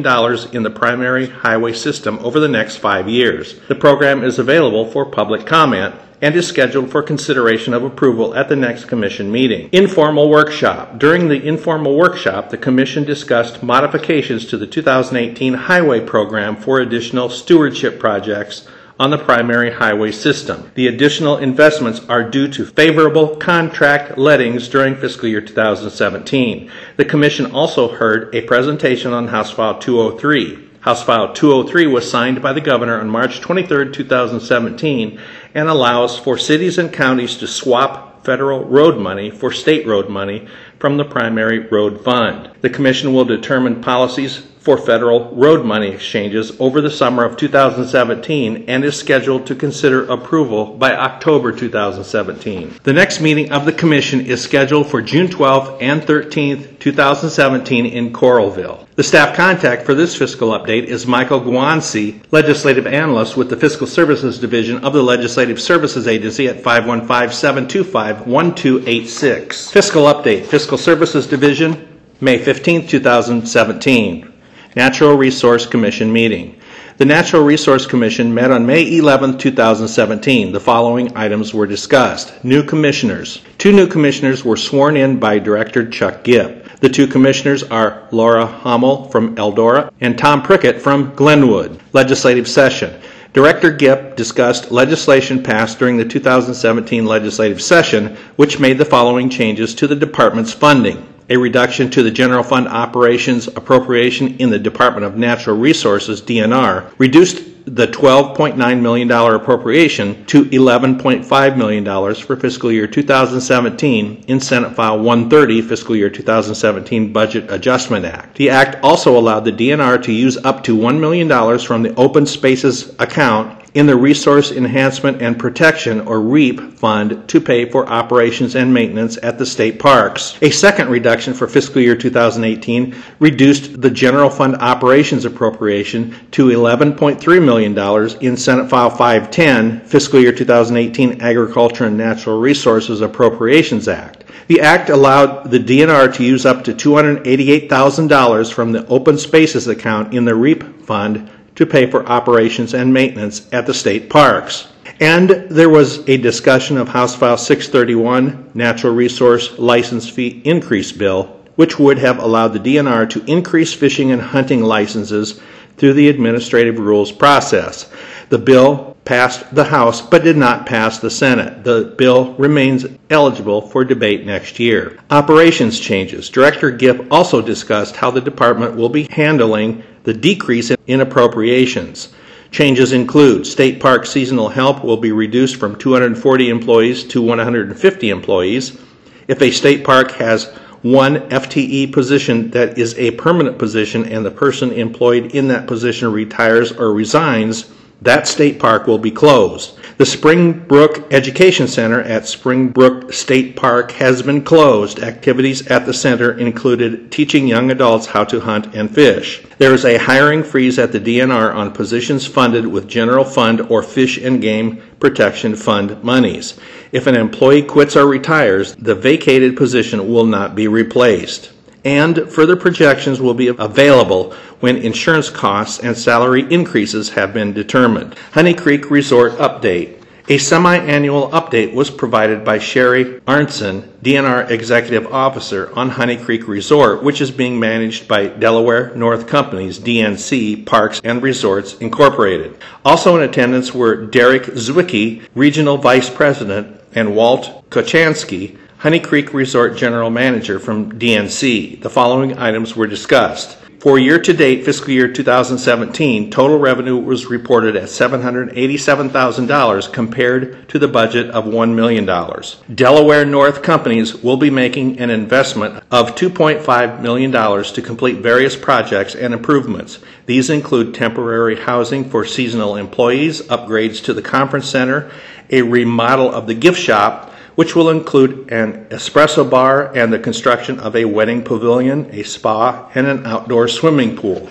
in the primary highway system over the next five years. The program is available for public comment and is scheduled for consideration of approval at the next Commission meeting. Informal workshop. During the informal workshop, the Commission discussed modifications to the 2018 Highway Program for additional stewardship projects on the primary highway system. The additional investments are due to favorable contract lettings during fiscal year 2017. The Commission also heard a presentation on House File 203. House File 203 was signed by the Governor on March 23, 2017, and allows for cities and counties to swap federal road money for state road money from the primary road fund. The Commission will determine policies for federal road money exchanges over the summer of 2017 and is scheduled to consider approval by October 2017. The next meeting of the Commission is scheduled for June 12th and 13th, 2017 in Coralville. The staff contact for this fiscal update is Michael Guanci, Legislative Analyst with the Fiscal Services Division of the Legislative Services Agency at 515-725-1286. Fiscal Update, Fiscal Services Division, May 15, 2017. Natural Resource Commission meeting. The Natural Resource Commission met on May 11, 2017. The following items were discussed. New commissioners. Two new commissioners were sworn in by Director Chuck Gipp. The two commissioners are Laura Hummel from Eldora and Tom Prickett from Glenwood. Legislative session. Director Gipp discussed legislation passed during the 2017 legislative session, which made the following changes to the department's funding a reduction to the general fund operations appropriation in the Department of Natural Resources, DNR, reduced the $12.9 million appropriation to $11.5 million for fiscal year 2017 in Senate File 130, Fiscal Year 2017 Budget Adjustment Act. The act also allowed the DNR to use up to $1 million from the Open Spaces account in the Resource Enhancement and Protection, or REAP, fund to pay for operations and maintenance at the state parks. A second reduction for fiscal year 2018 reduced the general fund operations appropriation to $11.3 million in Senate File 510, fiscal year 2018 Agriculture and Natural Resources Appropriations Act. The act allowed the DNR to use up to $288,000 from the open spaces account in the REAP fund to pay for operations and maintenance at the state parks. And there was a discussion of House File 631, Natural Resource License Fee Increase Bill, which would have allowed the DNR to increase fishing and hunting licenses through the administrative rules process. The bill passed the House but did not pass the Senate. The bill remains eligible for debate next year. Operations changes. Director Gipp also discussed how the department will be handling the decrease in appropriations. Changes include state park seasonal help will be reduced from 240 employees to 150 employees. If a state park has one FTE position that is a permanent position and the person employed in that position retires or resigns, that state park will be closed. The Springbrook Education Center at Springbrook State Park has been closed. Activities at the center included teaching young adults how to hunt and fish. There is a hiring freeze at the DNR on positions funded with general fund or fish and game protection fund monies. If an employee quits or retires, the vacated position will not be replaced and further projections will be available when insurance costs and salary increases have been determined. Honey Creek Resort Update. A semi annual update was provided by Sherry Arnson, DNR Executive Officer, on Honey Creek Resort, which is being managed by Delaware North Companies, DNC Parks and Resorts Incorporated. Also in attendance were Derek Zwicky, Regional Vice President, and Walt Kochansky, Honey Creek Resort General Manager from DNC. The following items were discussed. For year-to-date fiscal year 2017, total revenue was reported at $787,000 compared to the budget of $1 million. Delaware North companies will be making an investment of $2.5 million to complete various projects and improvements. These include temporary housing for seasonal employees, upgrades to the conference center, a remodel of the gift shop, which will include an espresso bar and the construction of a wedding pavilion, a spa, and an outdoor swimming pool.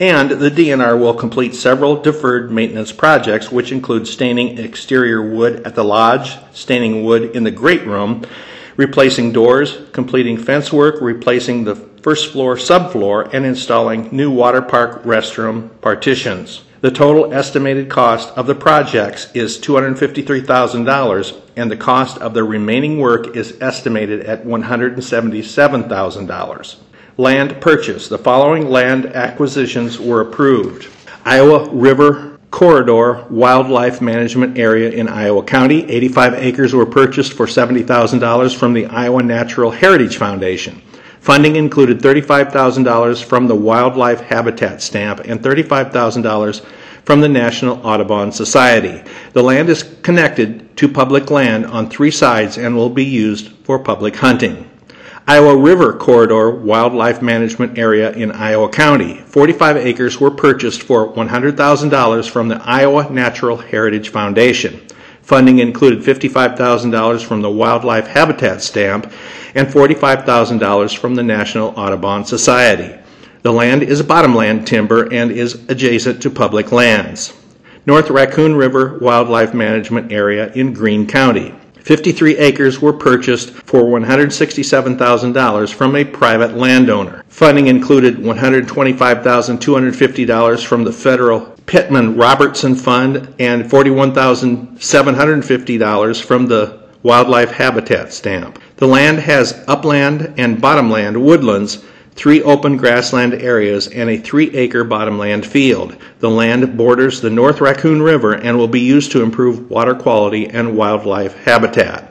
And the DNR will complete several deferred maintenance projects, which include staining exterior wood at the lodge, staining wood in the great room, replacing doors, completing fence work, replacing the first floor subfloor, and installing new water park restroom partitions. The total estimated cost of the projects is $253,000 and the cost of the remaining work is estimated at $177,000. Land purchase. The following land acquisitions were approved. Iowa River Corridor Wildlife Management Area in Iowa County. 85 acres were purchased for $70,000 from the Iowa Natural Heritage Foundation. Funding included $35,000 from the Wildlife Habitat Stamp and $35,000 from the National Audubon Society. The land is connected to public land on three sides and will be used for public hunting. Iowa River Corridor Wildlife Management Area in Iowa County. 45 acres were purchased for $100,000 from the Iowa Natural Heritage Foundation. Funding included $55,000 from the Wildlife Habitat Stamp and $45,000 from the National Audubon Society. The land is bottomland timber and is adjacent to public lands. North Raccoon River Wildlife Management Area in Greene County. 53 acres were purchased for $167,000 from a private landowner. Funding included $125,250 from the federal Pittman Robertson Fund and $41,750 from the Wildlife Habitat Stamp. The land has upland and bottomland woodlands, three open grassland areas, and a three acre bottomland field. The land borders the North Raccoon River and will be used to improve water quality and wildlife habitat.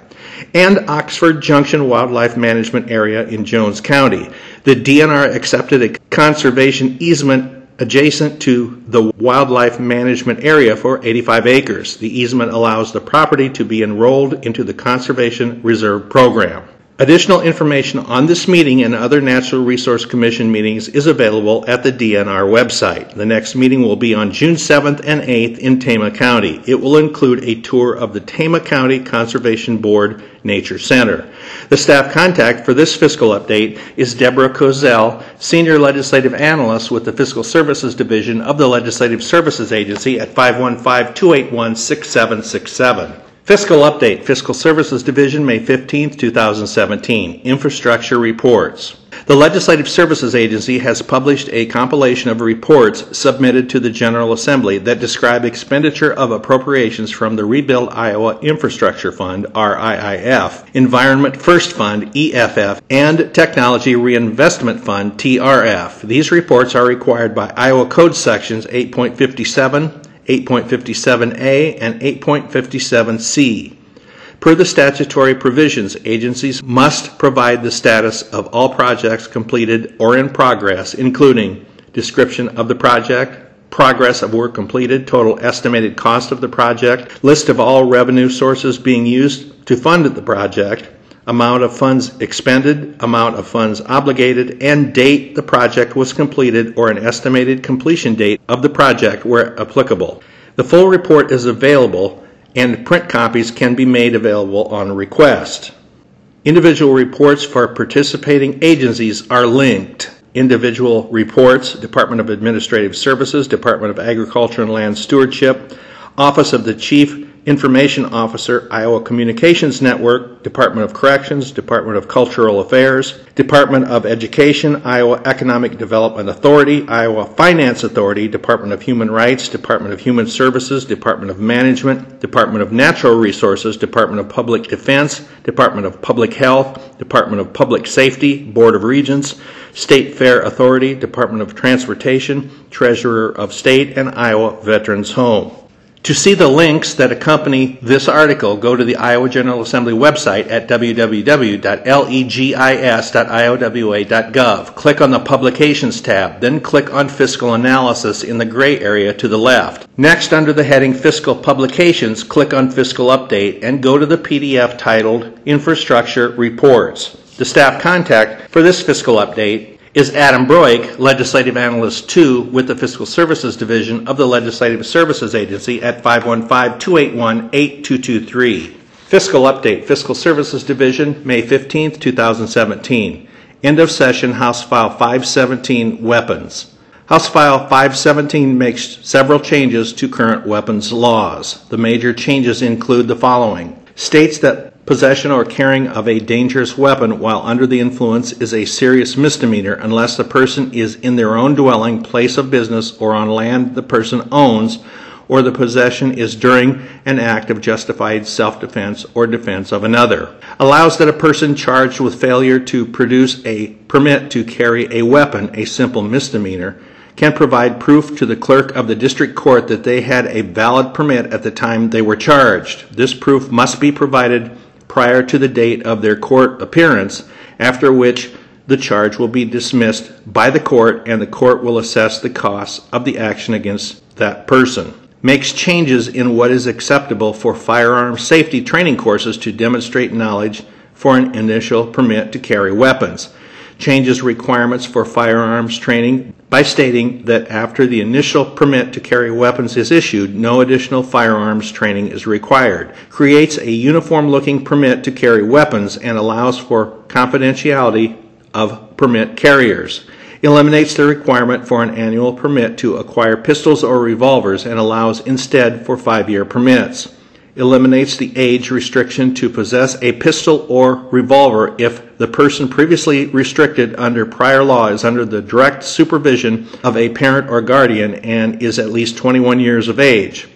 And Oxford Junction Wildlife Management Area in Jones County. The DNR accepted a conservation easement adjacent to the wildlife management area for 85 acres. The easement allows the property to be enrolled into the Conservation Reserve Program. Additional information on this meeting and other Natural Resource Commission meetings is available at the DNR website. The next meeting will be on June 7th and 8th in Tama County. It will include a tour of the Tama County Conservation Board Nature Center. The staff contact for this fiscal update is Deborah Kozel, Senior Legislative Analyst with the Fiscal Services Division of the Legislative Services Agency at 515 281 6767. Fiscal Update, Fiscal Services Division, May 15, 2017. Infrastructure Reports. The Legislative Services Agency has published a compilation of reports submitted to the General Assembly that describe expenditure of appropriations from the Rebuild Iowa Infrastructure Fund, RIIF, Environment First Fund, EFF, and Technology Reinvestment Fund, TRF. These reports are required by Iowa Code Sections 8.57, 8.57A, and 8.57C. Per the statutory provisions, agencies must provide the status of all projects completed or in progress, including description of the project, progress of work completed, total estimated cost of the project, list of all revenue sources being used to fund the project, amount of funds expended, amount of funds obligated, and date the project was completed or an estimated completion date of the project where applicable. The full report is available and print copies can be made available on request. Individual reports for participating agencies are linked. Individual reports Department of Administrative Services, Department of Agriculture and Land Stewardship, Office of the Chief Information Officer, Iowa Communications Network, Department of Corrections, Department of Cultural Affairs, Department of Education, Iowa Economic Development Authority, Iowa Finance Authority, Department of Human Rights, Department of Human Services, Department of Management, Department of Natural Resources, Department of Public Defense, Department of Public Health, Department of Public Safety, Board of Regents, State Fair Authority, Department of Transportation, Treasurer of State, and Iowa Veterans Home. To see the links that accompany this article, go to the Iowa General Assembly website at www.legis.iowa.gov. Click on the Publications tab, then click on Fiscal Analysis in the gray area to the left. Next, under the heading Fiscal Publications, click on Fiscal Update and go to the PDF titled Infrastructure Reports. The staff contact for this fiscal update is Adam Broik, Legislative Analyst 2 with the Fiscal Services Division of the Legislative Services Agency at 515-281-8223. Fiscal Update, Fiscal Services Division, May 15, 2017. End of session, House File 517, Weapons. House File 517 makes several changes to current weapons laws. The major changes include the following. States that Possession or carrying of a dangerous weapon while under the influence is a serious misdemeanor unless the person is in their own dwelling, place of business, or on land the person owns, or the possession is during an act of justified self defense or defense of another. Allows that a person charged with failure to produce a permit to carry a weapon, a simple misdemeanor, can provide proof to the clerk of the district court that they had a valid permit at the time they were charged. This proof must be provided prior to the date of their court appearance, after which the charge will be dismissed by the court and the court will assess the costs of the action against that person. Makes changes in what is acceptable for firearm safety training courses to demonstrate knowledge for an initial permit to carry weapons. Changes requirements for firearms training by stating that after the initial permit to carry weapons is issued, no additional firearms training is required. Creates a uniform looking permit to carry weapons and allows for confidentiality of permit carriers. Eliminates the requirement for an annual permit to acquire pistols or revolvers and allows instead for five year permits eliminates the age restriction to possess a pistol or revolver if the person previously restricted under prior law is under the direct supervision of a parent or guardian and is at least 21 years of age.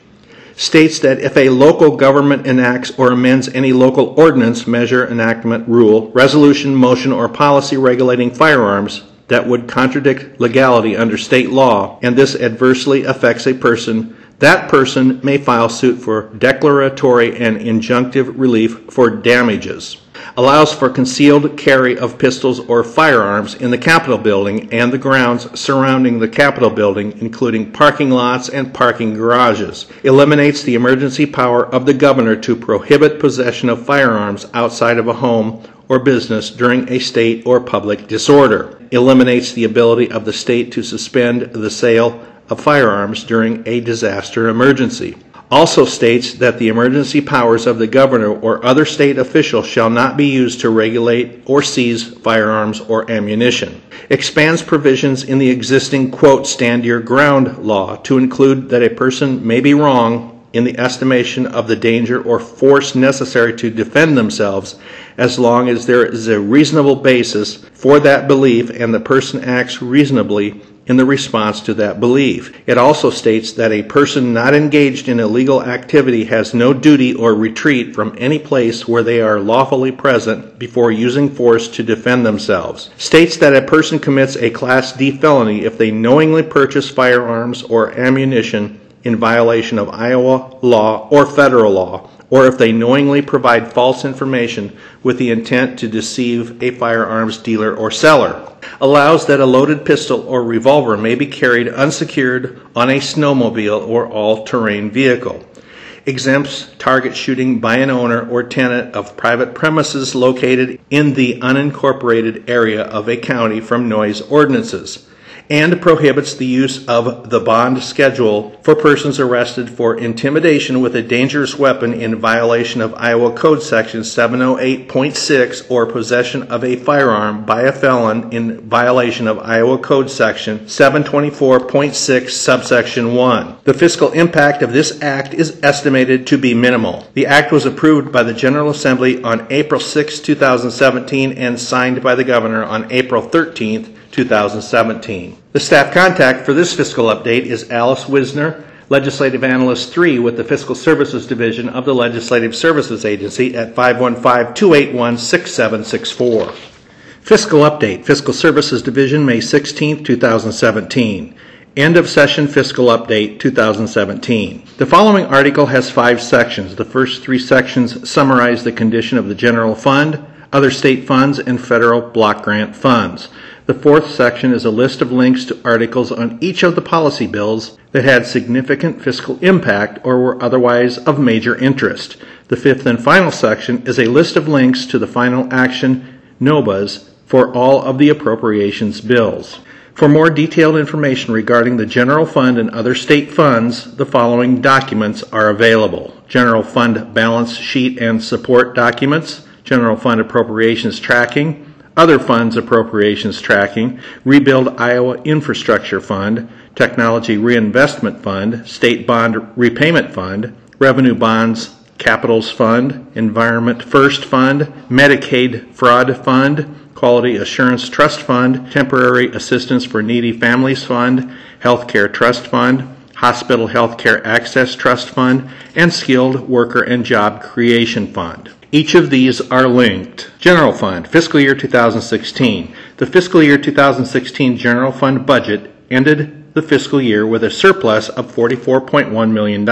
States that if a local government enacts or amends any local ordinance, measure, enactment, rule, resolution, motion, or policy regulating firearms that would contradict legality under state law, and this adversely affects a person that person may file suit for declaratory and injunctive relief for damages. Allows for concealed carry of pistols or firearms in the Capitol building and the grounds surrounding the Capitol building, including parking lots and parking garages. Eliminates the emergency power of the governor to prohibit possession of firearms outside of a home or business during a state or public disorder. Eliminates the ability of the state to suspend the sale of firearms during a disaster emergency. Also states that the emergency powers of the governor or other state official shall not be used to regulate or seize firearms or ammunition. Expands provisions in the existing, quote, stand your ground law to include that a person may be wrong in the estimation of the danger or force necessary to defend themselves as long as there is a reasonable basis for that belief and the person acts reasonably in the response to that belief. It also states that a person not engaged in illegal activity has no duty or retreat from any place where they are lawfully present before using force to defend themselves. States that a person commits a Class D felony if they knowingly purchase firearms or ammunition in violation of Iowa law or federal law, or if they knowingly provide false information with the intent to deceive a firearms dealer or seller. Allows that a loaded pistol or revolver may be carried unsecured on a snowmobile or all terrain vehicle. Exempts target shooting by an owner or tenant of private premises located in the unincorporated area of a county from noise ordinances and prohibits the use of the bond schedule for persons arrested for intimidation with a dangerous weapon in violation of Iowa Code Section 708.6 or possession of a firearm by a felon in violation of Iowa Code Section 724.6 subsection 1. The fiscal impact of this act is estimated to be minimal. The act was approved by the General Assembly on April 6, 2017 and signed by the governor on April 13, 2017. The staff contact for this fiscal update is Alice Wisner, Legislative Analyst 3 with the Fiscal Services Division of the Legislative Services Agency at 515 281 6764. Fiscal Update, Fiscal Services Division, May 16, 2017. End of session fiscal update 2017. The following article has five sections. The first three sections summarize the condition of the general fund, other state funds, and federal block grant funds. The fourth section is a list of links to articles on each of the policy bills that had significant fiscal impact or were otherwise of major interest. The fifth and final section is a list of links to the final action NOBAs for all of the appropriations bills. For more detailed information regarding the general fund and other state funds, the following documents are available. General fund balance sheet and support documents, general fund appropriations tracking, other funds appropriations tracking, Rebuild Iowa Infrastructure Fund, Technology Reinvestment Fund, State Bond Repayment Fund, Revenue Bonds Capitals Fund, Environment First Fund, Medicaid Fraud Fund, Quality Assurance Trust Fund, Temporary Assistance for Needy Families Fund, Healthcare Trust Fund, Hospital Healthcare Access Trust Fund, and Skilled Worker and Job Creation Fund. Each of these are linked. General Fund, fiscal year 2016. The fiscal year 2016 general fund budget ended the fiscal year with a surplus of $44.1 million.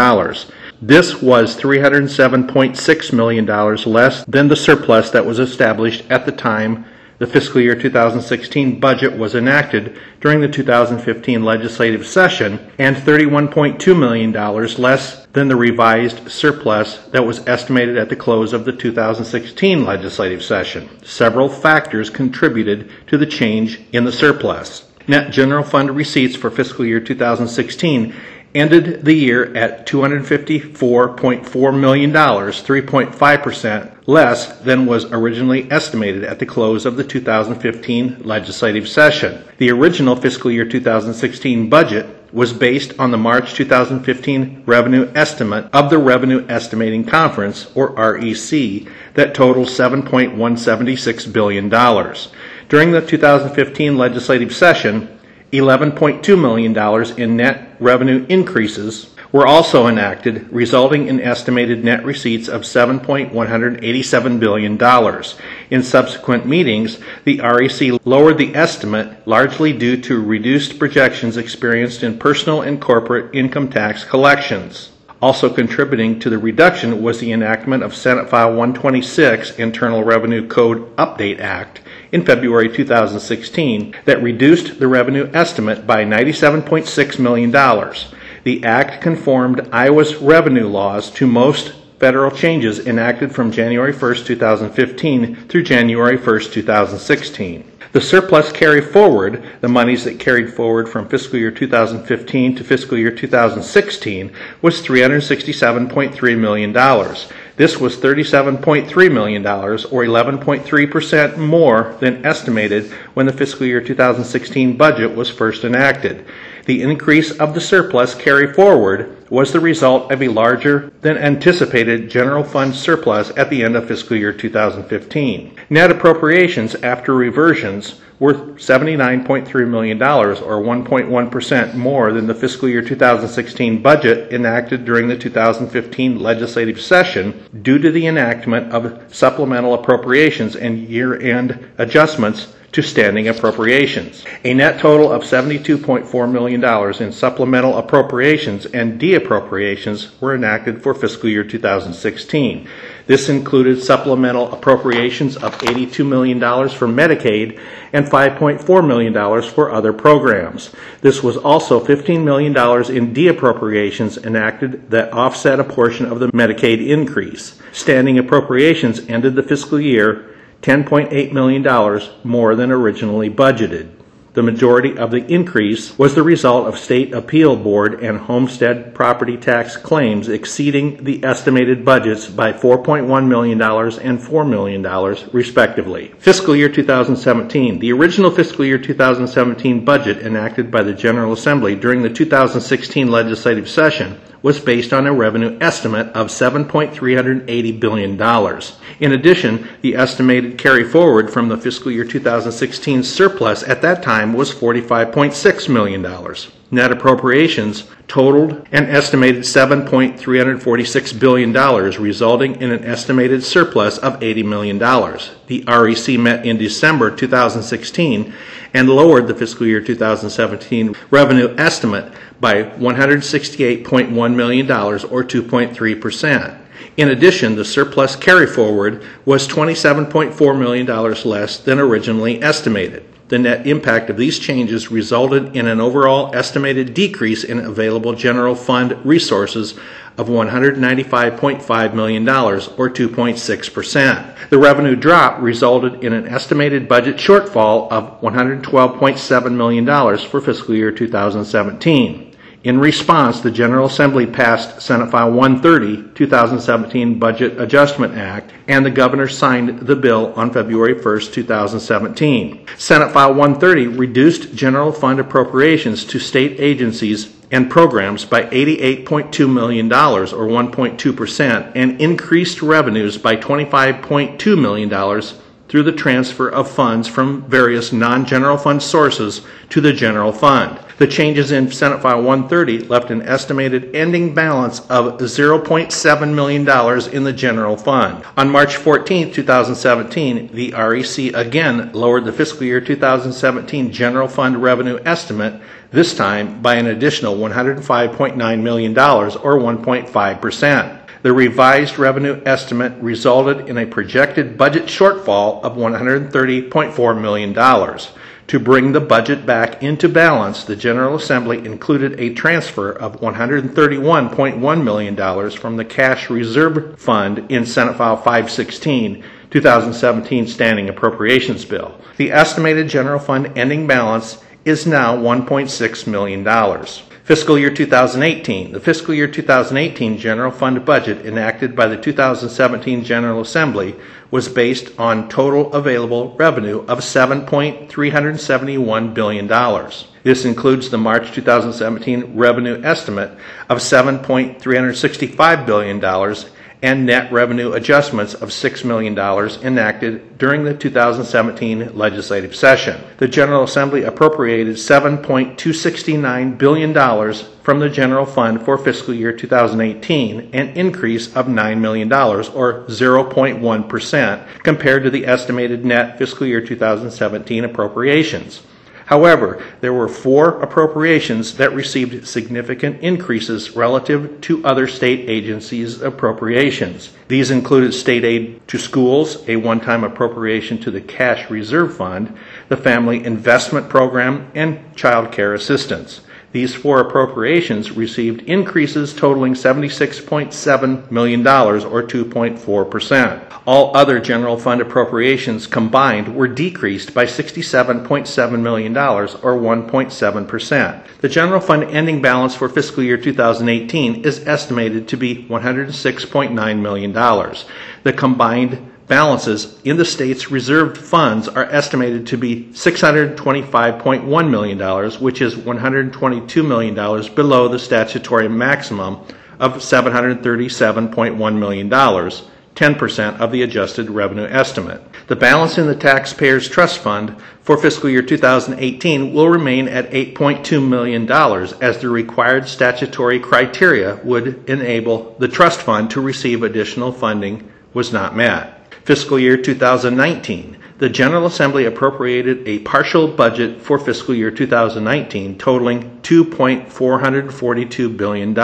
This was $307.6 million less than the surplus that was established at the time the fiscal year 2016 budget was enacted during the 2015 legislative session and $31.2 million less than the revised surplus that was estimated at the close of the 2016 legislative session. Several factors contributed to the change in the surplus. Net general fund receipts for fiscal year 2016 ended the year at $254.4 million, 3.5% less than was originally estimated at the close of the 2015 legislative session. The original fiscal year 2016 budget was based on the March 2015 revenue estimate of the Revenue Estimating Conference, or REC, that totaled $7.176 billion. During the 2015 legislative session, $11.2 million in net revenue increases were also enacted, resulting in estimated net receipts of $7.187 billion. In subsequent meetings, the REC lowered the estimate largely due to reduced projections experienced in personal and corporate income tax collections. Also contributing to the reduction was the enactment of Senate File 126 Internal Revenue Code Update Act in February 2016 that reduced the revenue estimate by $97.6 million. The act conformed Iowa's revenue laws to most federal changes enacted from January 1, 2015 through January 1, 2016. The surplus carry forward, the monies that carried forward from fiscal year 2015 to fiscal year 2016, was $367.3 million. This was $37.3 million, or 11.3% more than estimated when the fiscal year 2016 budget was first enacted. The increase of the surplus carry forward was the result of a larger than anticipated general fund surplus at the end of fiscal year 2015. Net appropriations after reversions were $79.3 million, or 1.1% more than the fiscal year 2016 budget enacted during the 2015 legislative session due to the enactment of supplemental appropriations and year end adjustments to standing appropriations. A net total of $72.4 million in supplemental appropriations and de-appropriations were enacted for fiscal year 2016. This included supplemental appropriations of $82 million for Medicaid and $5.4 million for other programs. This was also $15 million in de-appropriations enacted that offset a portion of the Medicaid increase. Standing appropriations ended the fiscal year $10.8 million more than originally budgeted. The majority of the increase was the result of state appeal board and homestead property tax claims exceeding the estimated budgets by $4.1 million and $4 million, respectively. Fiscal year 2017. The original fiscal year 2017 budget enacted by the General Assembly during the 2016 legislative session was based on a revenue estimate of $7.380 billion. In addition, the estimated carry forward from the fiscal year 2016 surplus at that time was $45.6 million. Net appropriations totaled an estimated $7.346 billion, resulting in an estimated surplus of $80 million. The REC met in December 2016 and lowered the fiscal year 2017 revenue estimate by $168.1 million, or 2.3%. In addition, the surplus carry forward was $27.4 million less than originally estimated. The net impact of these changes resulted in an overall estimated decrease in available general fund resources of $195.5 million, or 2.6%. The revenue drop resulted in an estimated budget shortfall of $112.7 million for fiscal year 2017. In response, the General Assembly passed Senate File 130, 2017 Budget Adjustment Act, and the governor signed the bill on February 1, 2017. Senate File 130 reduced general fund appropriations to state agencies and programs by $88.2 million, or 1.2%, and increased revenues by $25.2 million through the transfer of funds from various non general fund sources to the general fund. The changes in Senate File 130 left an estimated ending balance of $0.7 million in the general fund. On March 14, 2017, the REC again lowered the fiscal year 2017 general fund revenue estimate, this time by an additional $105.9 million, or 1.5%. The revised revenue estimate resulted in a projected budget shortfall of $130.4 million. To bring the budget back into balance, the General Assembly included a transfer of $131.1 million from the Cash Reserve Fund in Senate File 516, 2017 Standing Appropriations Bill. The estimated general fund ending balance is now $1.6 million. Fiscal year 2018. The fiscal year 2018 general fund budget enacted by the 2017 General Assembly was based on total available revenue of $7.371 billion. This includes the March 2017 revenue estimate of $7.365 billion and net revenue adjustments of $6 million enacted during the 2017 legislative session. The General Assembly appropriated $7.269 billion from the general fund for fiscal year 2018, an increase of $9 million, or 0.1%, compared to the estimated net fiscal year 2017 appropriations. However, there were four appropriations that received significant increases relative to other state agencies' appropriations. These included state aid to schools, a one time appropriation to the Cash Reserve Fund, the Family Investment Program, and child care assistance. These four appropriations received increases totaling $76.7 million, or 2.4%. All other general fund appropriations combined were decreased by $67.7 million, or 1.7%. The general fund ending balance for fiscal year 2018 is estimated to be $106.9 million. The combined balances in the state's reserved funds are estimated to be $625.1 million, which is $122 million below the statutory maximum of $737.1 million, 10% of the adjusted revenue estimate. The balance in the Taxpayers Trust Fund for fiscal year 2018 will remain at $8.2 million as the required statutory criteria would enable the trust fund to receive additional funding was not met fiscal year 2019, the General Assembly appropriated a partial budget for fiscal year 2019 totaling $2.442 billion.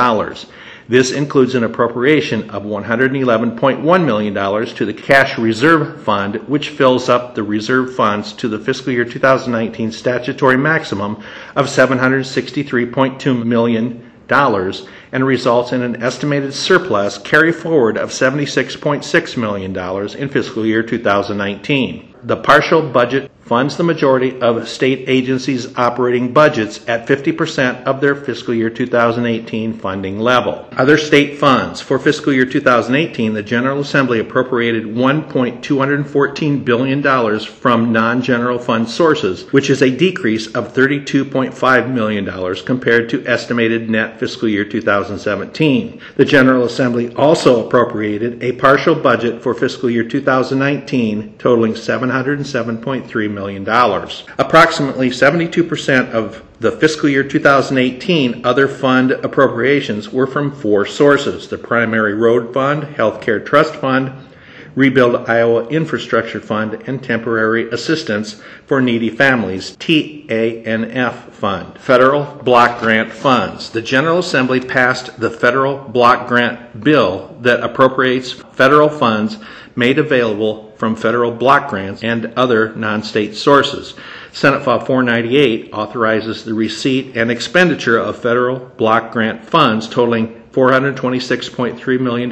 This includes an appropriation of $111.1 million to the Cash Reserve Fund, which fills up the reserve funds to the fiscal year 2019 statutory maximum of $763.2 million and results in an estimated surplus carry forward of $76.6 million in fiscal year 2019. The partial budget funds the majority of state agencies' operating budgets at 50% of their fiscal year 2018 funding level. Other state funds. For fiscal year 2018, the General Assembly appropriated $1.214 billion from non general fund sources, which is a decrease of $32.5 million compared to estimated net fiscal year 2017. The General Assembly also appropriated a partial budget for fiscal year 2019 totaling $707.3 million million. Approximately 72% of the fiscal year 2018 other fund appropriations were from four sources the primary road fund, healthcare trust fund, Rebuild Iowa Infrastructure Fund, and Temporary Assistance for Needy Families, TANF Fund. Federal Block Grant Funds. The General Assembly passed the Federal Block Grant Bill that appropriates federal funds made available from federal block grants and other non-state sources. Senate File 498 authorizes the receipt and expenditure of federal block grant funds totaling $426.3 million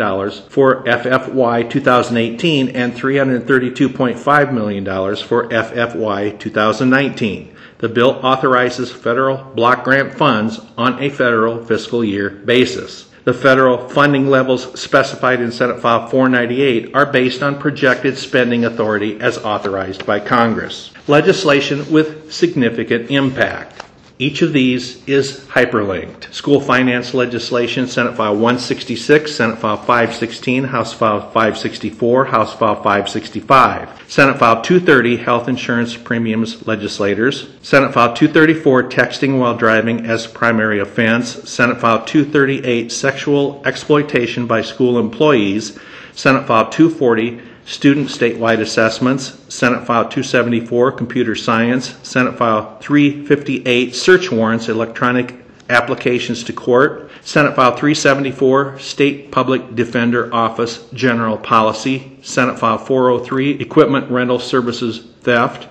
for FFY 2018 and $332.5 million for FFY 2019. The bill authorizes federal block grant funds on a federal fiscal year basis. The federal funding levels specified in Senate File 498 are based on projected spending authority as authorized by Congress. Legislation with significant impact. Each of these is hyperlinked. School finance legislation, Senate File 166, Senate File 516, House File 564, House File 565. Senate File 230, health insurance premiums legislators. Senate File 234, texting while driving as primary offense. Senate File 238, sexual exploitation by school employees. Senate File 240, Student statewide assessments, Senate File 274, Computer Science, Senate File 358, Search warrants, electronic applications to court, Senate File 374, State Public Defender Office General Policy, Senate File 403, Equipment Rental Services Theft,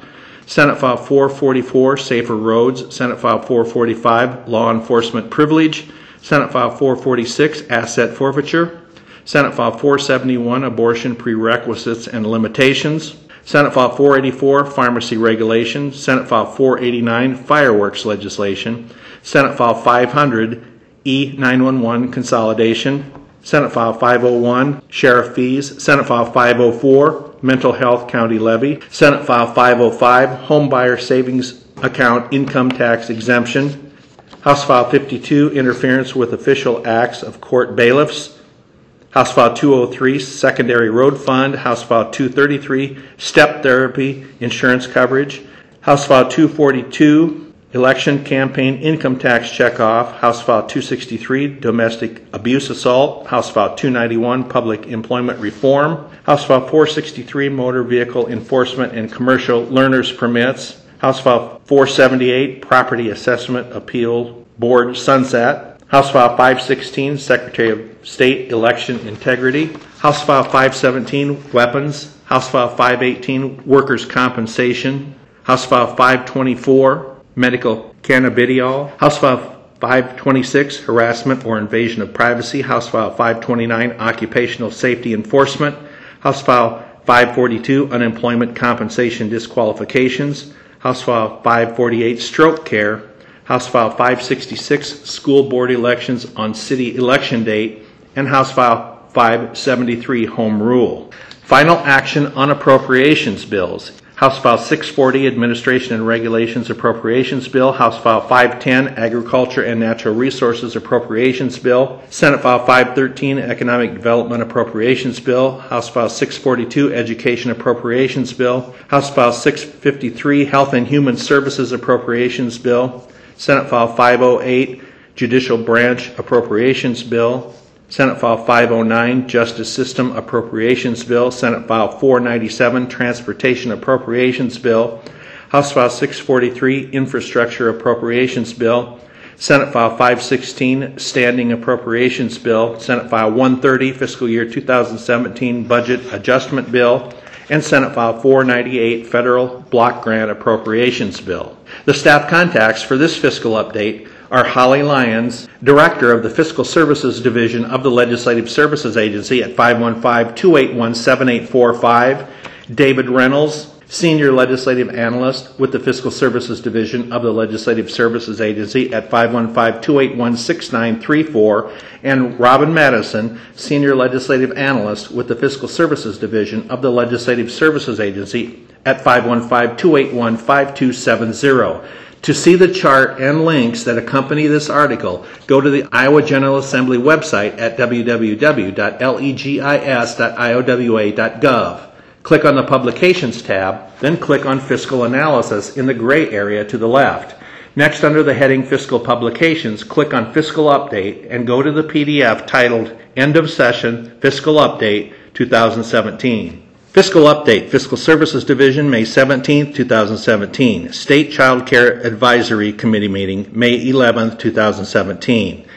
Senate File 444, Safer Roads, Senate File 445, Law Enforcement Privilege, Senate File 446, Asset Forfeiture, Senate File 471, Abortion Prerequisites and Limitations. Senate File 484, Pharmacy Regulation. Senate File 489, Fireworks Legislation. Senate File 500, E911 Consolidation. Senate File 501, Sheriff Fees. Senate File 504, Mental Health County Levy. Senate File 505, Home Buyer Savings Account Income Tax Exemption. House File 52, Interference with Official Acts of Court Bailiffs. House File 203, Secondary Road Fund. House File 233, Step Therapy Insurance Coverage. House File 242, Election Campaign Income Tax Checkoff. House File 263, Domestic Abuse Assault. House File 291, Public Employment Reform. House File 463, Motor Vehicle Enforcement and Commercial Learners Permits. House File 478, Property Assessment Appeal Board Sunset. House File 516, Secretary of State Election Integrity. House File 517, Weapons. House File 518, Workers' Compensation. House File 524, Medical Cannabidiol. House File 526, Harassment or Invasion of Privacy. House File 529, Occupational Safety Enforcement. House File 542, Unemployment Compensation Disqualifications. House File 548, Stroke Care. House File 566, School Board Elections on City Election Date, and House File 573, Home Rule. Final action on appropriations bills. House File 640, Administration and Regulations Appropriations Bill. House File 510, Agriculture and Natural Resources Appropriations Bill. Senate File 513, Economic Development Appropriations Bill. House File 642, Education Appropriations Bill. House File 653, Health and Human Services Appropriations Bill. Senate File 508, Judicial Branch Appropriations Bill. Senate File 509, Justice System Appropriations Bill. Senate File 497, Transportation Appropriations Bill. House File 643, Infrastructure Appropriations Bill. Senate File 516, Standing Appropriations Bill. Senate File 130, Fiscal Year 2017 Budget Adjustment Bill and Senate File 498 Federal Block Grant Appropriations Bill. The staff contacts for this fiscal update are Holly Lyons, Director of the Fiscal Services Division of the Legislative Services Agency at 515 281 7845, David Reynolds, Senior Legislative Analyst with the Fiscal Services Division of the Legislative Services Agency at 515-281-6934, and Robin Madison, Senior Legislative Analyst with the Fiscal Services Division of the Legislative Services Agency at 515-281-5270. To see the chart and links that accompany this article, go to the Iowa General Assembly website at www.legis.iowa.gov. Click on the Publications tab, then click on Fiscal Analysis in the gray area to the left. Next, under the heading Fiscal Publications, click on Fiscal Update and go to the PDF titled End of Session Fiscal Update 2017. Fiscal Update, Fiscal Services Division, May 17, 2017. State Child Care Advisory Committee meeting, May 11, 2017.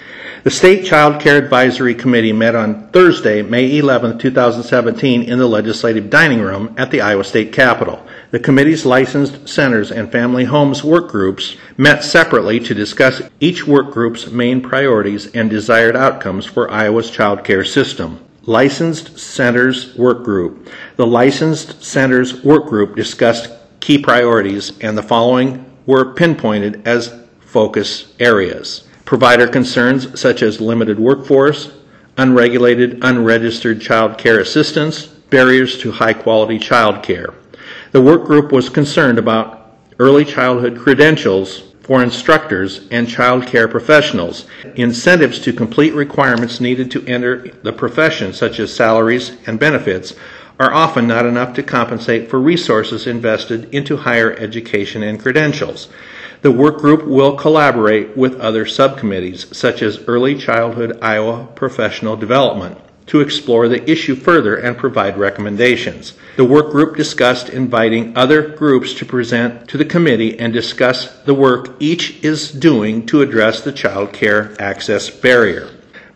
The State Child Care Advisory Committee met on Thursday, May 11, 2017, in the Legislative Dining Room at the Iowa State Capitol. The committee's licensed centers and family homes work groups met separately to discuss each work group's main priorities and desired outcomes for Iowa's child care system. Licensed Centers Work Group. The Licensed Centers Work Group discussed key priorities, and the following were pinpointed as focus areas provider concerns such as limited workforce, unregulated, unregistered child care assistance, barriers to high quality child care. The work group was concerned about early childhood credentials for instructors and child care professionals, incentives to complete requirements needed to enter the profession, such as salaries and benefits, are often not enough to compensate for resources invested into higher education and credentials. The work group will collaborate with other subcommittees, such as Early Childhood Iowa Professional Development, to explore the issue further and provide recommendations. The work group discussed inviting other groups to present to the committee and discuss the work each is doing to address the child care access barrier.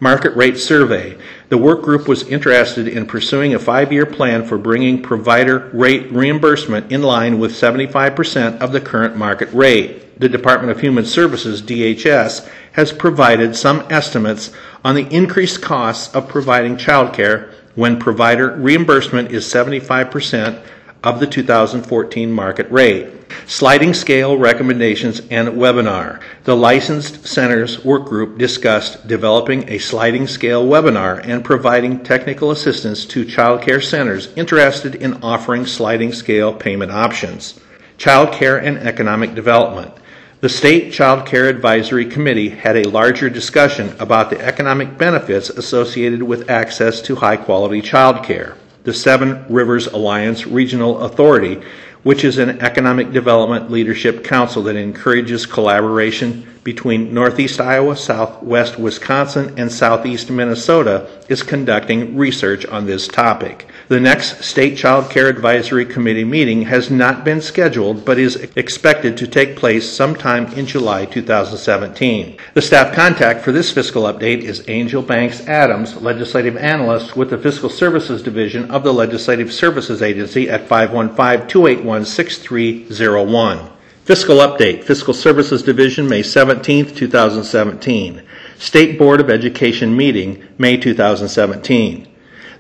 Market rate survey. The work group was interested in pursuing a five year plan for bringing provider rate reimbursement in line with 75% of the current market rate the Department of Human Services, DHS, has provided some estimates on the increased costs of providing childcare when provider reimbursement is 75% of the 2014 market rate. Sliding scale recommendations and webinar. The licensed centers work group discussed developing a sliding scale webinar and providing technical assistance to child care centers interested in offering sliding scale payment options. Child care and economic development. The State Child Care Advisory Committee had a larger discussion about the economic benefits associated with access to high quality child care. The Seven Rivers Alliance Regional Authority, which is an economic development leadership council that encourages collaboration between Northeast Iowa, Southwest Wisconsin, and Southeast Minnesota, is conducting research on this topic. The next State Child Care Advisory Committee meeting has not been scheduled but is expected to take place sometime in July 2017. The staff contact for this fiscal update is Angel Banks Adams, Legislative Analyst with the Fiscal Services Division of the Legislative Services Agency at 515 281 6301. Fiscal Update, Fiscal Services Division, May 17, 2017. State Board of Education meeting, May 2017.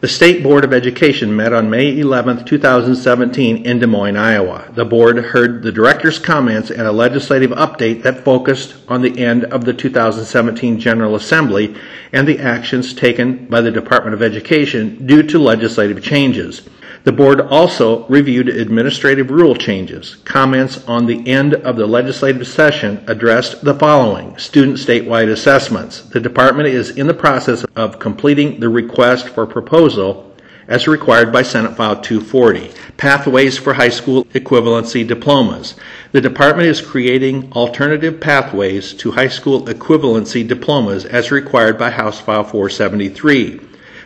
The State Board of Education met on May 11, 2017 in Des Moines, Iowa. The board heard the director's comments and a legislative update that focused on the end of the 2017 General Assembly and the actions taken by the Department of Education due to legislative changes. The board also reviewed administrative rule changes. Comments on the end of the legislative session addressed the following student statewide assessments. The department is in the process of completing the request for proposal as required by Senate File 240. Pathways for high school equivalency diplomas. The department is creating alternative pathways to high school equivalency diplomas as required by House File 473.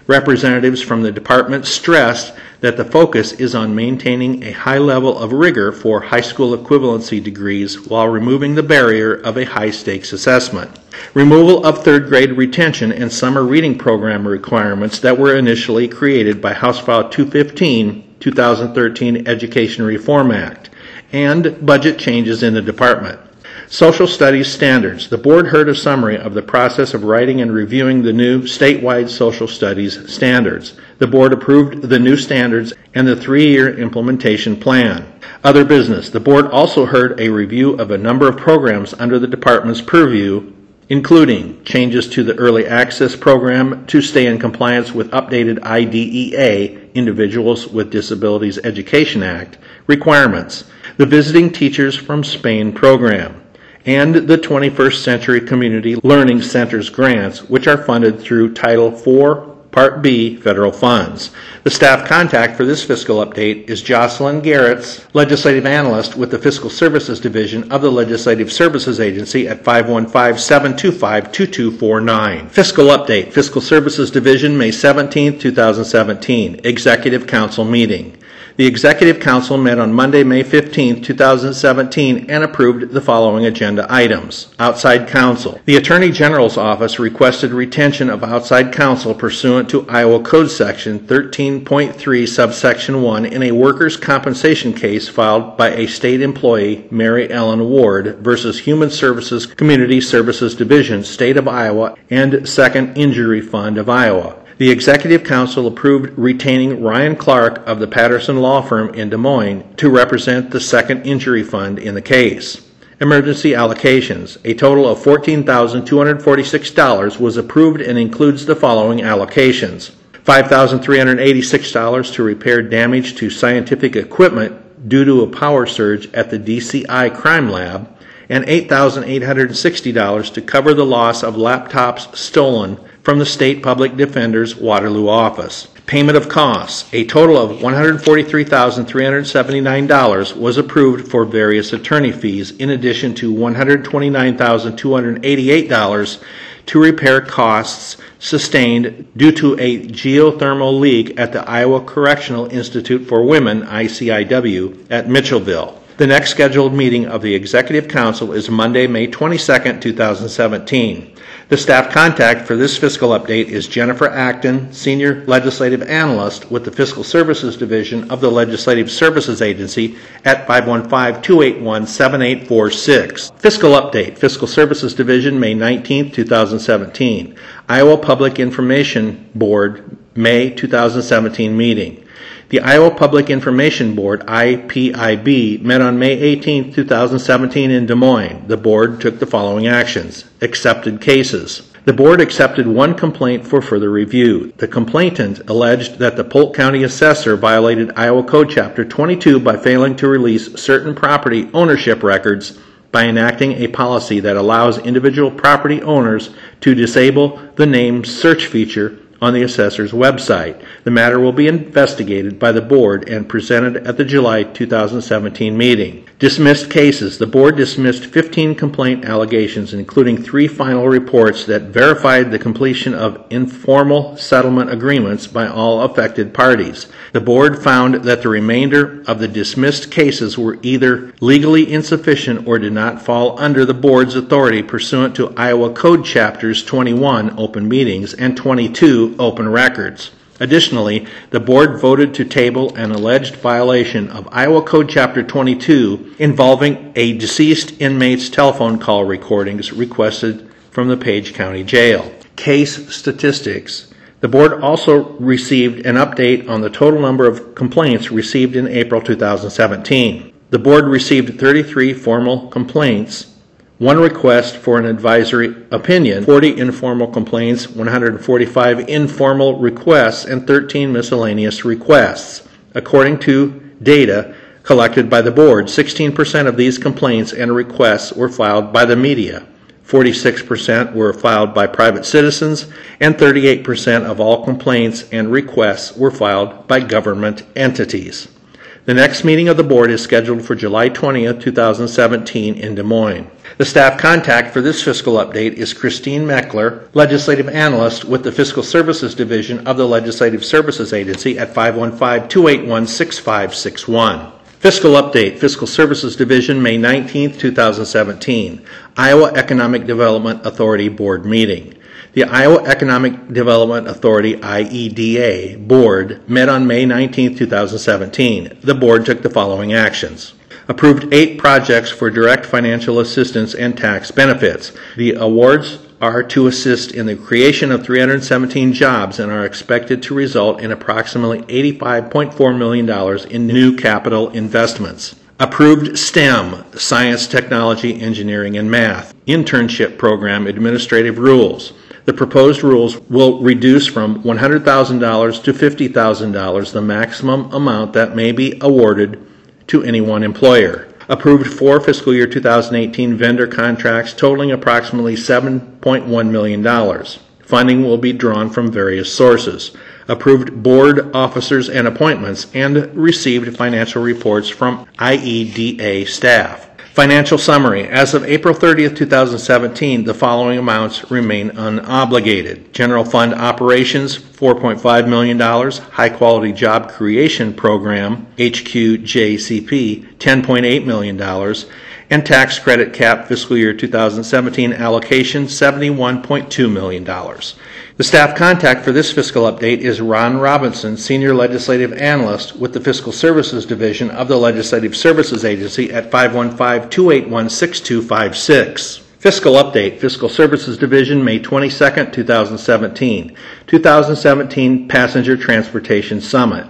Representatives from the department stressed that the focus is on maintaining a high level of rigor for high school equivalency degrees while removing the barrier of a high stakes assessment. Removal of third grade retention and summer reading program requirements that were initially created by House File 215, 2013 Education Reform Act, and budget changes in the department. Social Studies Standards. The board heard a summary of the process of writing and reviewing the new statewide Social Studies standards. The board approved the new standards and the three year implementation plan. Other business. The board also heard a review of a number of programs under the department's purview, including changes to the Early Access Program to stay in compliance with updated IDEA, Individuals with Disabilities Education Act, requirements, the Visiting Teachers from Spain program and the 21st Century Community Learning Centers grants, which are funded through Title IV Part B, federal funds. The staff contact for this fiscal update is Jocelyn Gerrietts legislative analyst with the Fiscal Services Division of the Legislative Services Agency at 515-725-2249. Fiscal update, Fiscal Services Division, May 17, 2017. Executive Council meeting. The Executive Council met on Monday, May 15, 2017, and approved the following agenda items. Outside counsel. The Attorney General's Office requested retention of outside counsel pursuant to Iowa Code Section 13.3, subsection 1, in a workers' compensation case filed by a state employee, Mary Ellen Ward, versus Human Services Community Services Division, State of Iowa, and Second Injury Fund of Iowa. The Executive Council approved retaining Ryan Clark of the Patterson Law Firm in Des Moines to represent the Second Injury Fund in the case. Emergency allocations. A total of $14,246 was approved and includes the following allocations $5,386 to repair damage to scientific equipment due to a power surge at the DCI Crime Lab, and $8,860 to cover the loss of laptops stolen from the State Public Defender's Waterloo office. Payment of costs. A total of $143,379 was approved for various attorney fees, in addition to $129,288 to repair costs sustained due to a geothermal leak at the Iowa Correctional Institute for Women, ICIW, at Mitchellville. The next scheduled meeting of the Executive Council is Monday, May 22, 2017. The staff contact for this fiscal update is Jennifer Acton, Senior Legislative Analyst with the Fiscal Services Division of the Legislative Services Agency at 515-281-7846. Fiscal update, Fiscal Services Division, May 19, 2017. Iowa Public Information Board, May 2017 meeting. The Iowa Public Information Board, IPIB, met on May 18, 2017 in Des Moines. The board took the following actions. Accepted cases. The board accepted one complaint for further review. The complainant alleged that the Polk County assessor violated Iowa Code Chapter 22 by failing to release certain property ownership records by enacting a policy that allows individual property owners to disable the name search feature on the assessor's website. The matter will be investigated by the board and presented at the July 2017 meeting. Dismissed cases. The board dismissed 15 complaint allegations, including three final reports that verified the completion of informal settlement agreements by all affected parties. The board found that the remainder of the dismissed cases were either legally insufficient or did not fall under the board's authority pursuant to Iowa Code Chapters 21, Open Meetings, and 22, Open Records. Additionally, the board voted to table an alleged violation of Iowa Code Chapter 22 involving a deceased inmate's telephone call recordings requested from the Page County Jail. Case statistics. The board also received an update on the total number of complaints received in April 2017. The board received 33 formal complaints, one request for an advisory opinion, 40 informal complaints, 145 informal requests, and 13 miscellaneous requests. According to data collected by the board, 16% of these complaints and requests were filed by the media. 46% were filed by private citizens, and 38% of all complaints and requests were filed by government entities. The next meeting of the board is scheduled for July 20th, 2017 in Des Moines. The staff contact for this fiscal update is Christine Mechler, Legislative Analyst with the Fiscal Services Division of the Legislative Services Agency at 515-281-6561. Fiscal Update, Fiscal Services Division, May 19, 2017. Iowa Economic Development Authority Board Meeting. The Iowa Economic Development Authority, IEDA, Board met on May 19, 2017. The board took the following actions. Approved eight projects for direct financial assistance and tax benefits. The awards are to assist in the creation of 317 jobs and are expected to result in approximately $85.4 million in new capital investments. Approved STEM, Science, Technology, Engineering, and Math, Internship Program Administrative Rules. The proposed rules will reduce from $100,000 to $50,000 the maximum amount that may be awarded to any one employer approved four fiscal year 2018 vendor contracts totaling approximately $7.1 million. Funding will be drawn from various sources. Approved board officers and appointments, and received financial reports from IEDA staff. Financial summary. As of April 30th, 2017, the following amounts remain unobligated. General fund operations, $4.5 million. High quality job creation program, HQJCP, $10.8 million. And tax credit cap fiscal year 2017 allocation, $71.2 million. The staff contact for this fiscal update is Ron Robinson, Senior Legislative Analyst with the Fiscal Services Division of the Legislative Services Agency at 515 281 6256. Fiscal Update, Fiscal Services Division, May 22, 2017. 2017 Passenger Transportation Summit.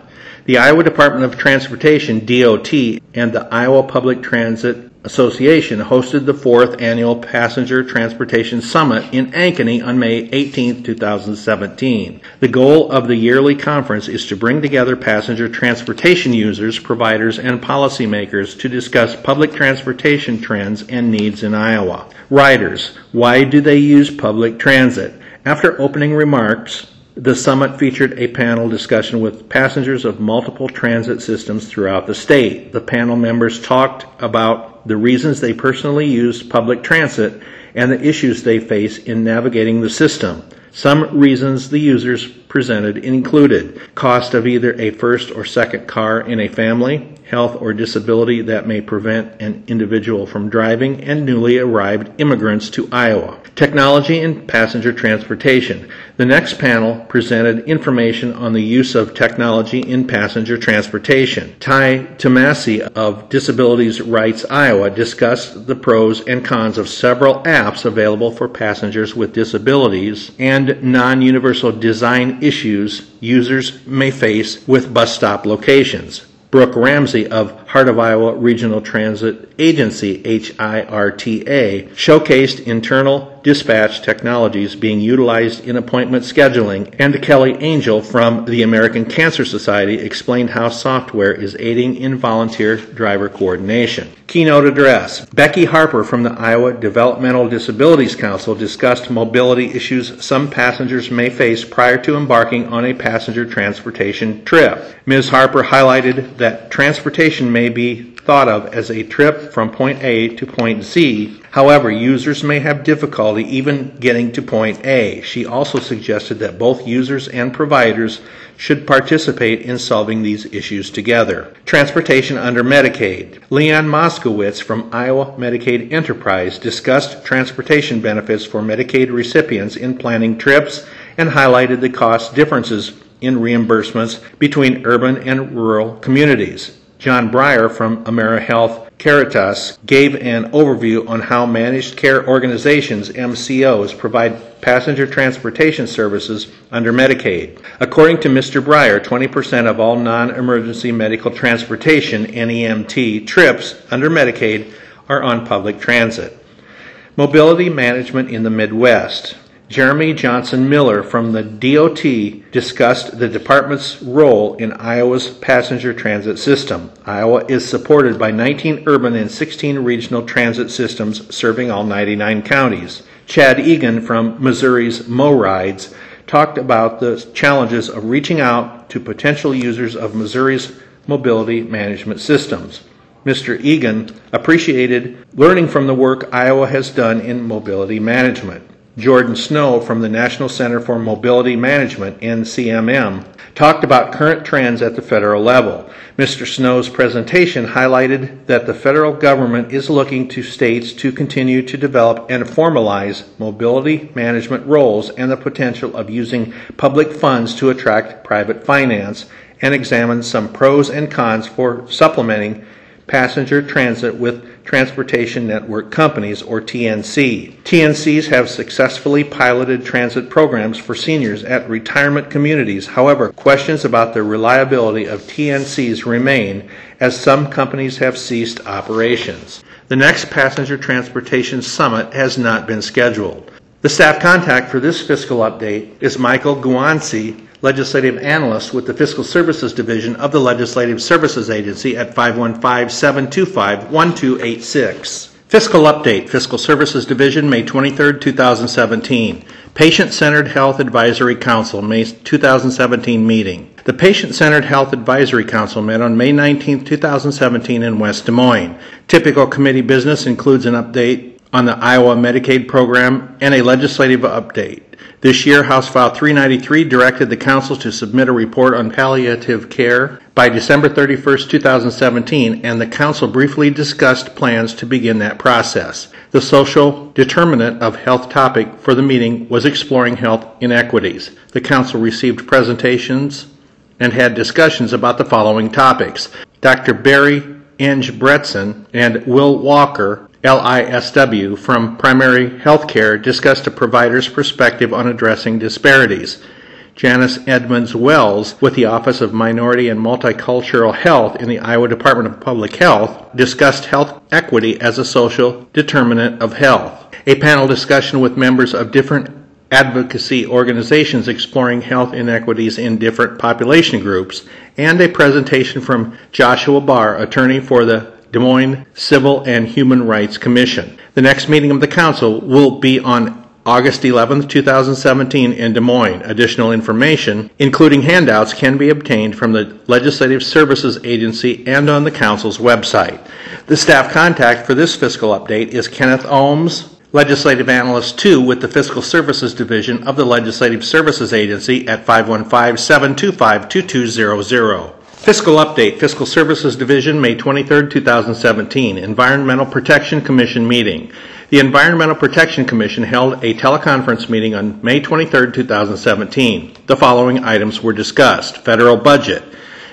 The Iowa Department of Transportation, DOT, and the Iowa Public Transit Association hosted the fourth annual Passenger Transportation Summit in Ankeny on May 18, 2017. The goal of the yearly conference is to bring together passenger transportation users, providers, and policymakers to discuss public transportation trends and needs in Iowa. Riders, why do they use public transit? After opening remarks, the summit featured a panel discussion with passengers of multiple transit systems throughout the state. The panel members talked about the reasons they personally use public transit and the issues they face in navigating the system. Some reasons the users presented included cost of either a first or second car in a family, health or disability that may prevent an individual from driving, and newly arrived immigrants to Iowa. Technology and passenger transportation. The next panel presented information on the use of technology in passenger transportation. Ty Tomasi of Disabilities Rights Iowa discussed the pros and cons of several apps available for passengers with disabilities and non universal design issues users may face with bus stop locations. Brooke Ramsey of Heart of Iowa Regional Transit Agency, HIRTA, showcased internal dispatch technologies being utilized in appointment scheduling, and Kelly Angel from the American Cancer Society explained how software is aiding in volunteer driver coordination. Keynote address Becky Harper from the Iowa Developmental Disabilities Council discussed mobility issues some passengers may face prior to embarking on a passenger transportation trip. Ms. Harper highlighted that transportation may be thought of as a trip from point A to point Z. However, users may have difficulty even getting to point A. She also suggested that both users and providers should participate in solving these issues together. Transportation under Medicaid. Leon Moskowitz from Iowa Medicaid Enterprise discussed transportation benefits for Medicaid recipients in planning trips and highlighted the cost differences in reimbursements between urban and rural communities. John Breyer from AmeriHealth Caritas gave an overview on how managed care organizations, MCOs, provide passenger transportation services under Medicaid. According to Mr. Breyer, 20% of all non emergency medical transportation, NEMT, trips under Medicaid are on public transit. Mobility management in the Midwest. Jeremy Johnson Miller from the DOT discussed the department's role in Iowa's passenger transit system. Iowa is supported by 19 urban and 16 regional transit systems serving all 99 counties. Chad Egan from Missouri's MoRides talked about the challenges of reaching out to potential users of Missouri's mobility management systems. Mr. Egan appreciated learning from the work Iowa has done in mobility management. Jordan Snow from the National Center for Mobility Management, NCMM, talked about current trends at the federal level. Mr. Snow's presentation highlighted that the federal government is looking to states to continue to develop and formalize mobility management roles and the potential of using public funds to attract private finance and examine some pros and cons for supplementing passenger transit with Transportation Network Companies, or TNC. TNCs have successfully piloted transit programs for seniors at retirement communities. However, questions about the reliability of TNCs remain as some companies have ceased operations. The next Passenger Transportation Summit has not been scheduled. The staff contact for this fiscal update is Michael Guanci, legislative analyst with the Fiscal Services Division of the Legislative Services Agency at 515 725 1286. Fiscal Update, Fiscal Services Division, May 23, 2017. Patient Centered Health Advisory Council, May 2017 meeting. The Patient Centered Health Advisory Council met on May 19, 2017 in West Des Moines. Typical committee business includes an update on the Iowa Medicaid program and a legislative update. This year, House File 393 directed the council to submit a report on palliative care by December 31, 2017, and the council briefly discussed plans to begin that process. The social determinant of health topic for the meeting was exploring health inequities. The council received presentations and had discussions about the following topics. Dr. Barry Inge Bretson and Will Walker, LISW, from Primary Healthcare discussed a provider's perspective on addressing disparities. Janice Edmunds Wells with the Office of Minority and Multicultural Health in the Iowa Department of Public Health discussed health equity as a social determinant of health. A panel discussion with members of different advocacy organizations exploring health inequities in different population groups, and a presentation from Joshua Barr, attorney for the Des Moines Civil and Human Rights Commission. The next meeting of the council will be on August 11, 2017, in Des Moines. Additional information, including handouts, can be obtained from the Legislative Services Agency and on the Council's website. The staff contact for this fiscal update is Kenneth Ohms, Legislative Analyst 2 with the Fiscal Services Division of the Legislative Services Agency at 515 725 2200. Fiscal Update, Fiscal Services Division, May 23, 2017, Environmental Protection Commission meeting. The Environmental Protection Commission held a teleconference meeting on May 23, 2017. The following items were discussed. Federal budget.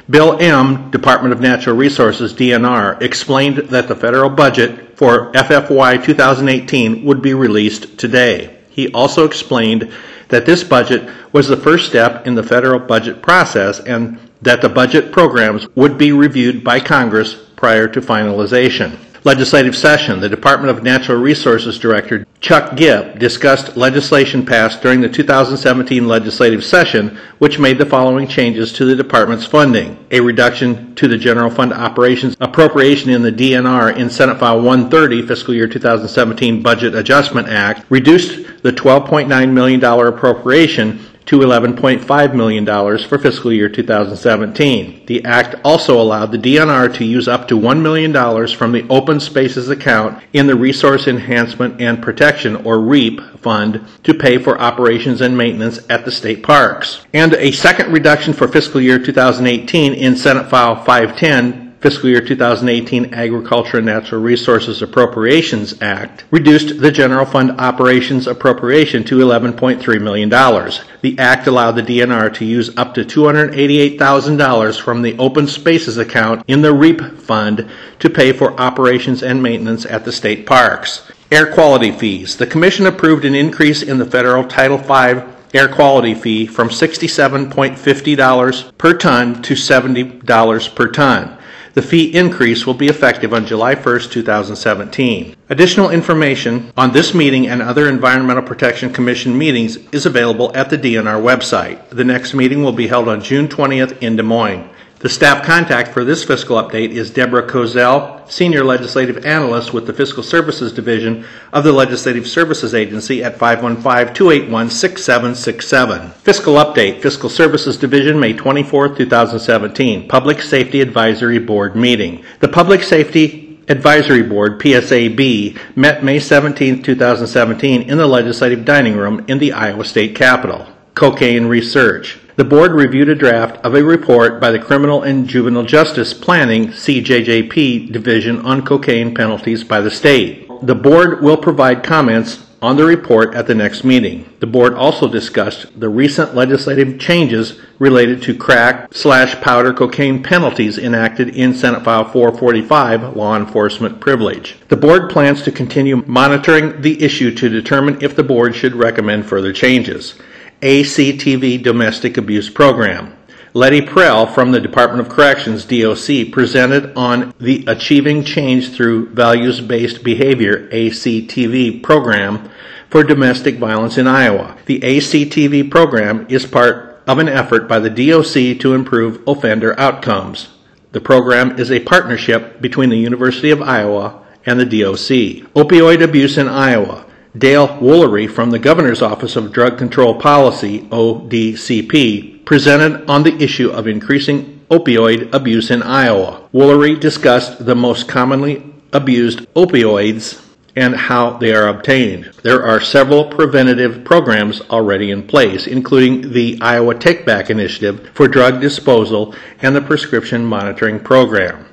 Bill M., Department of Natural Resources, DNR, explained that the federal budget for FFY 2018 would be released today. He also explained that this budget was the first step in the federal budget process and that the budget programs would be reviewed by Congress prior to finalization. Legislative session, the Department of Natural Resources Director Chuck Gipp discussed legislation passed during the 2017 legislative session, which made the following changes to the department's funding. A reduction to the general fund operations appropriation in the DNR in Senate File 130, fiscal year 2017 Budget Adjustment Act, reduced the $12.9 million appropriation to $11.5 million for fiscal year 2017. The Act also allowed the DNR to use up to $1 million from the Open Spaces account in the Resource Enhancement and Protection, or REAP, fund to pay for operations and maintenance at the state parks. And a second reduction for fiscal year 2018 in Senate File 510 fiscal year 2018 Agriculture and Natural Resources Appropriations Act reduced the general fund operations appropriation to $11.3 million. The act allowed the DNR to use up to $288,000 from the open spaces account in the REAP fund to pay for operations and maintenance at the state parks. Air quality fees. The Commission approved an increase in the federal Title V air quality fee from $67.50 per ton to $70 per ton. The fee increase will be effective on July 1, 2017. Additional information on this meeting and other Environmental Protection Commission meetings is available at the DNR website. The next meeting will be held on June 20th in Des Moines. The staff contact for this fiscal update is Deborah Kozel, Senior Legislative Analyst with the Fiscal Services Division of the Legislative Services Agency at 515-281-6767. Fiscal Update, Fiscal Services Division, May 24, 2017. Public Safety Advisory Board Meeting. The Public Safety Advisory Board, PSAB, met May 17, 2017 in the Legislative Dining Room in the Iowa State Capitol. Cocaine Research. The board reviewed a draft of a report by the Criminal and Juvenile Justice Planning CJJP Division on cocaine penalties by the state. The board will provide comments on the report at the next meeting. The board also discussed the recent legislative changes related to crack slash powder cocaine penalties enacted in Senate File 445, Law Enforcement Privilege. The board plans to continue monitoring the issue to determine if the board should recommend further changes. ACTV Domestic Abuse Program. Lettie Prell from the Department of Corrections, DOC, presented on the Achieving Change Through Values Based Behavior ACTV program for domestic violence in Iowa. The ACTV program is part of an effort by the DOC to improve offender outcomes. The program is a partnership between the University of Iowa and the DOC. Opioid abuse in Iowa. Dale Woolery from the Governor's Office of Drug Control Policy, ODCP, presented on the issue of increasing opioid abuse in Iowa. Woolery discussed the most commonly abused opioids and how they are obtained. There are several preventative programs already in place, including the Iowa Take Back Initiative for drug disposal and the Prescription Monitoring Program.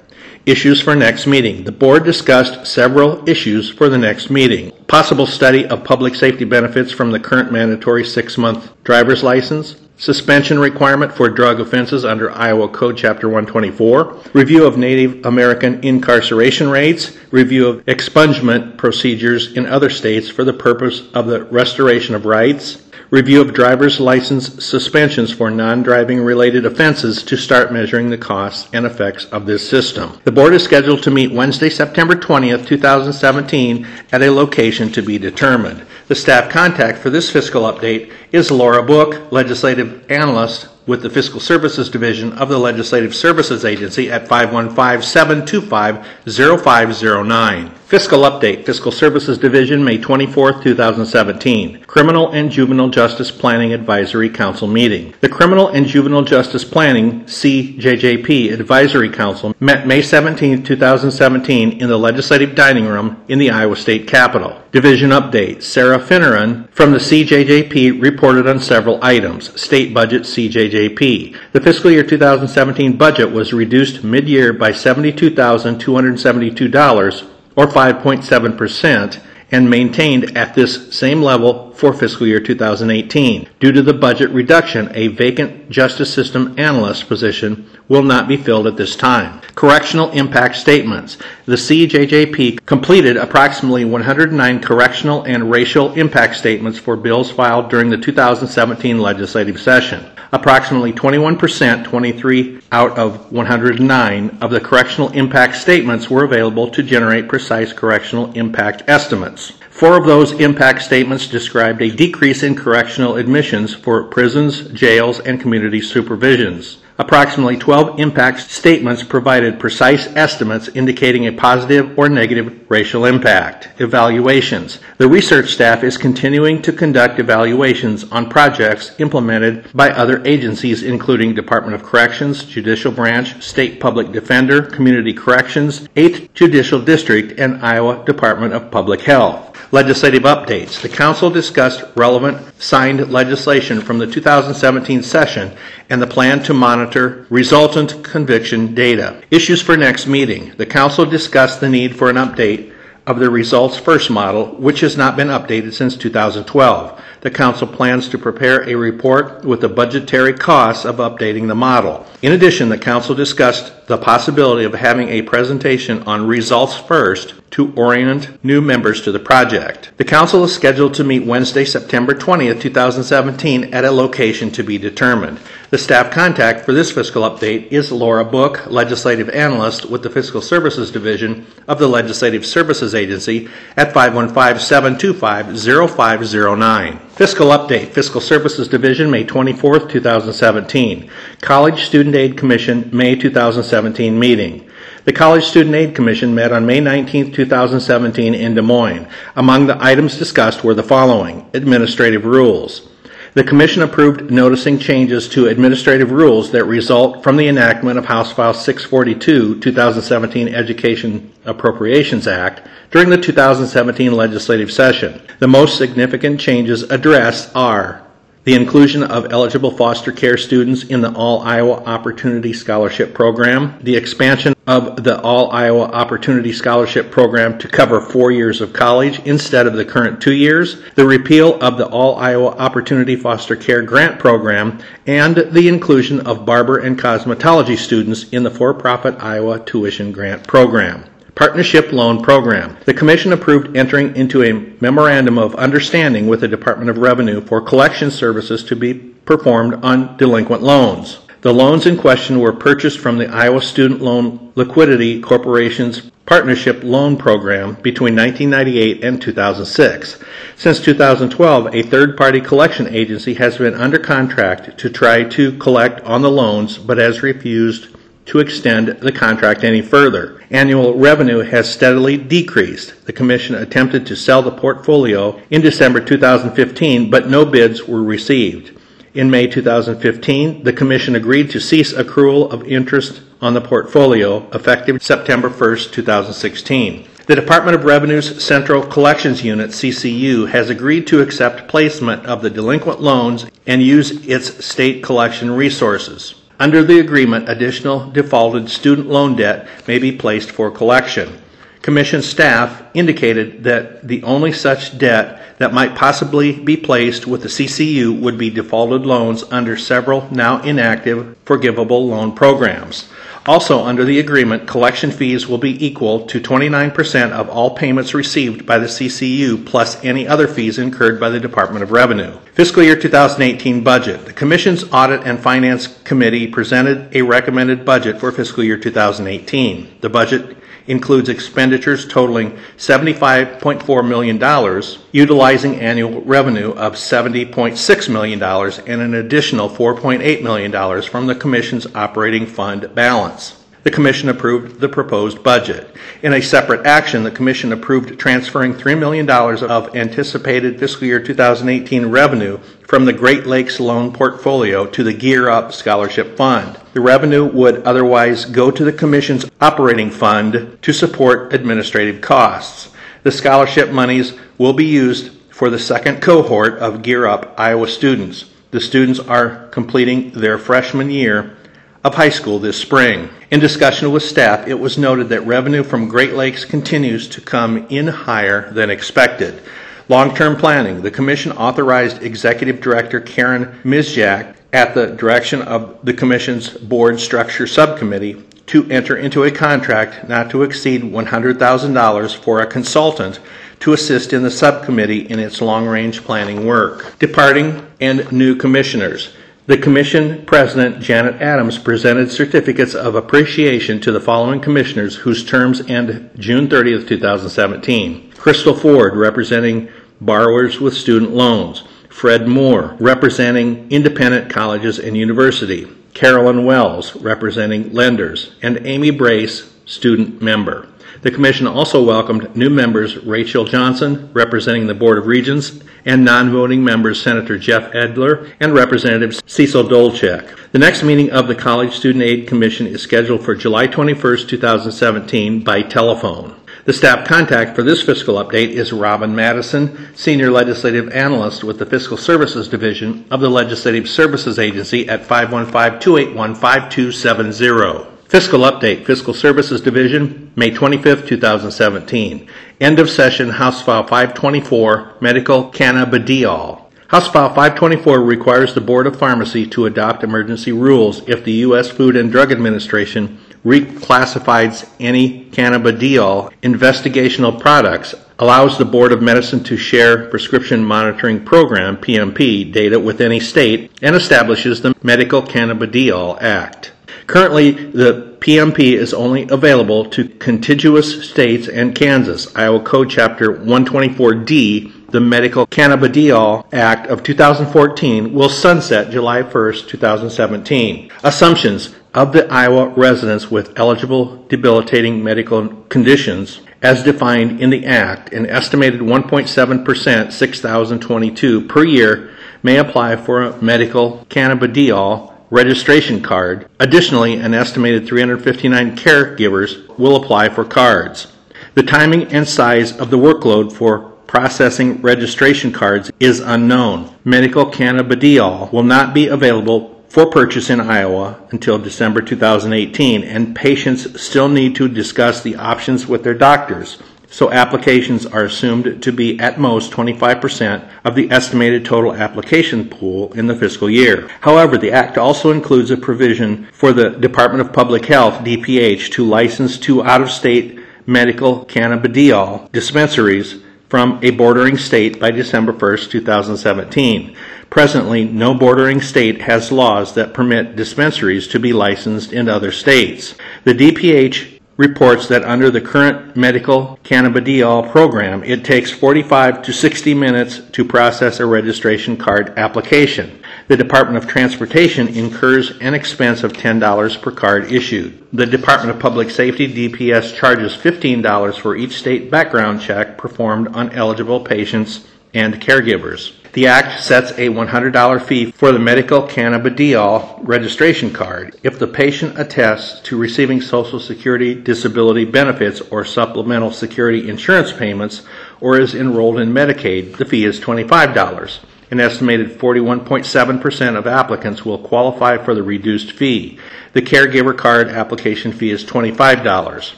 Issues for next meeting. The board discussed several issues for the next meeting. Possible study of public safety benefits from the current mandatory six month driver's license. Suspension requirement for drug offenses under Iowa Code Chapter 124. Review of Native American incarceration rates. Review of expungement procedures in other states for the purpose of the restoration of rights review of driver's license suspensions for non-driving related offenses to start measuring the costs and effects of this system. The board is scheduled to meet Wednesday, September 20th, 2017 at a location to be determined. The staff contact for this fiscal update is Laura Book, legislative analyst with the Fiscal Services Division of the Legislative Services Agency at 515-725-0509. Fiscal Update, Fiscal Services Division, May 24, 2017. Criminal and Juvenile Justice Planning Advisory Council meeting. The Criminal and Juvenile Justice Planning, CJJP Advisory Council met May 17, 2017 in the Legislative Dining Room in the Iowa State Capitol. Division Update, Sarah Finneran from the CJJP reported on several items. State Budget CJJP. The fiscal year 2017 budget was reduced mid-year by $72,272 or 5.7%, and maintained at this same level for fiscal year 2018. Due to the budget reduction, a vacant justice system analyst position will not be filled at this time. Correctional impact statements. The CJJP completed approximately 109 correctional and racial impact statements for bills filed during the 2017 legislative session. Approximately 21%, 23 out of 109, of the correctional impact statements were available to generate precise correctional impact estimates. Four of those impact statements described a decrease in correctional admissions for prisons, jails, and community supervisions. Approximately 12 impact statements provided precise estimates indicating a positive or negative racial impact. Evaluations. The research staff is continuing to conduct evaluations on projects implemented by other agencies including Department of Corrections, Judicial Branch, State Public Defender, Community Corrections, 8th Judicial District, and Iowa Department of Public Health. Legislative updates. The Council discussed relevant signed legislation from the 2017 session and the plan to monitor resultant conviction data. Issues for next meeting. The Council discussed the need for an update of the results first model, which has not been updated since 2012. The Council plans to prepare a report with the budgetary costs of updating the model. In addition, the Council discussed the possibility of having a presentation on results first to orient new members to the project. The Council is scheduled to meet Wednesday, September 20th, 2017 at a location to be determined. The staff contact for this fiscal update is Laura Book, Legislative Analyst with the Fiscal Services Division of the Legislative Services Agency at 515-725-0509. Fiscal Update, Fiscal Services Division, May 24, 2017. College Student Aid Commission, May 2017 meeting. The College Student Aid Commission met on May 19, 2017 in Des Moines. Among the items discussed were the following administrative rules. The Commission approved noticing changes to administrative rules that result from the enactment of House File 642, 2017 Education Appropriations Act, during the 2017 legislative session. The most significant changes addressed are the inclusion of eligible foster care students in the All Iowa Opportunity Scholarship Program, the expansion of the All Iowa Opportunity Scholarship Program to cover four years of college instead of the current two years, the repeal of the All Iowa Opportunity Foster Care Grant Program, and the inclusion of barber and cosmetology students in the for profit Iowa Tuition Grant Program. Partnership Loan Program. The Commission approved entering into a memorandum of understanding with the Department of Revenue for collection services to be performed on delinquent loans. The loans in question were purchased from the Iowa Student Loan Liquidity Corporation's Partnership Loan Program between 1998 and 2006. Since 2012, a third party collection agency has been under contract to try to collect on the loans but has refused to extend the contract any further. Annual revenue has steadily decreased. The Commission attempted to sell the portfolio in December 2015, but no bids were received. In May 2015, the Commission agreed to cease accrual of interest on the portfolio effective September 1, 2016. The Department of Revenue's Central Collections Unit, CCU, has agreed to accept placement of the delinquent loans and use its state collection resources. Under the agreement, additional defaulted student loan debt may be placed for collection. Commission staff indicated that the only such debt that might possibly be placed with the CCU would be defaulted loans under several now inactive forgivable loan programs. Also, under the agreement, collection fees will be equal to 29% of all payments received by the CCU plus any other fees incurred by the Department of Revenue. Fiscal year 2018 budget. The Commission's Audit and Finance Committee presented a recommended budget for fiscal year 2018. The budget includes expenditures totaling $75.4 million, utilizing annual revenue of $70.6 million, and an additional $4.8 million from the Commission's operating fund balance. The Commission approved the proposed budget. In a separate action, the Commission approved transferring $3 million of anticipated fiscal year 2018 revenue from the Great Lakes Loan Portfolio to the Gear Up Scholarship Fund. The revenue would otherwise go to the Commission's operating fund to support administrative costs. The scholarship monies will be used for the second cohort of Gear Up Iowa students. The students are completing their freshman year of high school this spring. In discussion with staff, it was noted that revenue from Great Lakes continues to come in higher than expected. Long term planning. The Commission authorized Executive Director Karen Misjak at the direction of the Commission's Board Structure Subcommittee to enter into a contract not to exceed $100,000 for a consultant to assist in the subcommittee in its long range planning work. Departing and new commissioners. The Commission President Janet Adams presented certificates of appreciation to the following commissioners whose terms end June 30, 2017. Crystal Ford, representing borrowers with student loans. Fred Moore, representing independent colleges and university. Carolyn Wells, representing lenders. And Amy Brace, student member. The Commission also welcomed new members Rachel Johnson, representing the Board of Regents, and non voting members Senator Jeff Edler and Representative Cecil Dolecheck. The next meeting of the College Student Aid Commission is scheduled for July 21st, 2017, by telephone. The staff contact for this fiscal update is Robin Madison, Senior Legislative Analyst with the Fiscal Services Division of the Legislative Services Agency at 515 281 5270. Fiscal Update, Fiscal Services Division, May 25, 2017. End of session, House File 524, Medical Cannabidiol. House File 524 requires the Board of Pharmacy to adopt emergency rules if the U.S. Food and Drug Administration reclassifies any cannabidiol investigational products, allows the Board of Medicine to share Prescription Monitoring Program, PMP, data with any state, and establishes the Medical Cannabidiol Act. Currently, the PMP is only available to contiguous states and Kansas. Iowa Code Chapter 124D, the Medical Cannabidiol Act of 2014, will sunset July 1, 2017. Assumptions of the Iowa residents with eligible debilitating medical conditions as defined in the Act, an estimated 1.7%, 6,022 per year, may apply for a medical cannabidiol registration card. Additionally, an estimated 359 caregivers will apply for cards. The timing and size of the workload for processing registration cards is unknown. Medical cannabidiol will not be available for purchase in Iowa until December 2018, and patients still need to discuss the options with their doctors so applications are assumed to be at most 25% of the estimated total application pool in the fiscal year. However, the Act also includes a provision for the Department of Public Health, DPH, to license two out of state medical cannabidiol dispensaries from a bordering state by December 1, 2017. Presently, no bordering state has laws that permit dispensaries to be licensed in other states. The DPH reports that under the current medical cannabidiol program, it takes 45 to 60 minutes to process a registration card application. The Department of Transportation incurs an expense of $10 per card issued. The Department of Public Safety DPS charges $15 for each state background check performed on eligible patients and caregivers. The Act sets a $100 fee for the medical cannabidiol registration card. If the patient attests to receiving Social Security disability benefits or supplemental security insurance payments or is enrolled in Medicaid, the fee is $25. An estimated 41.7% of applicants will qualify for the reduced fee. The caregiver card application fee is $25.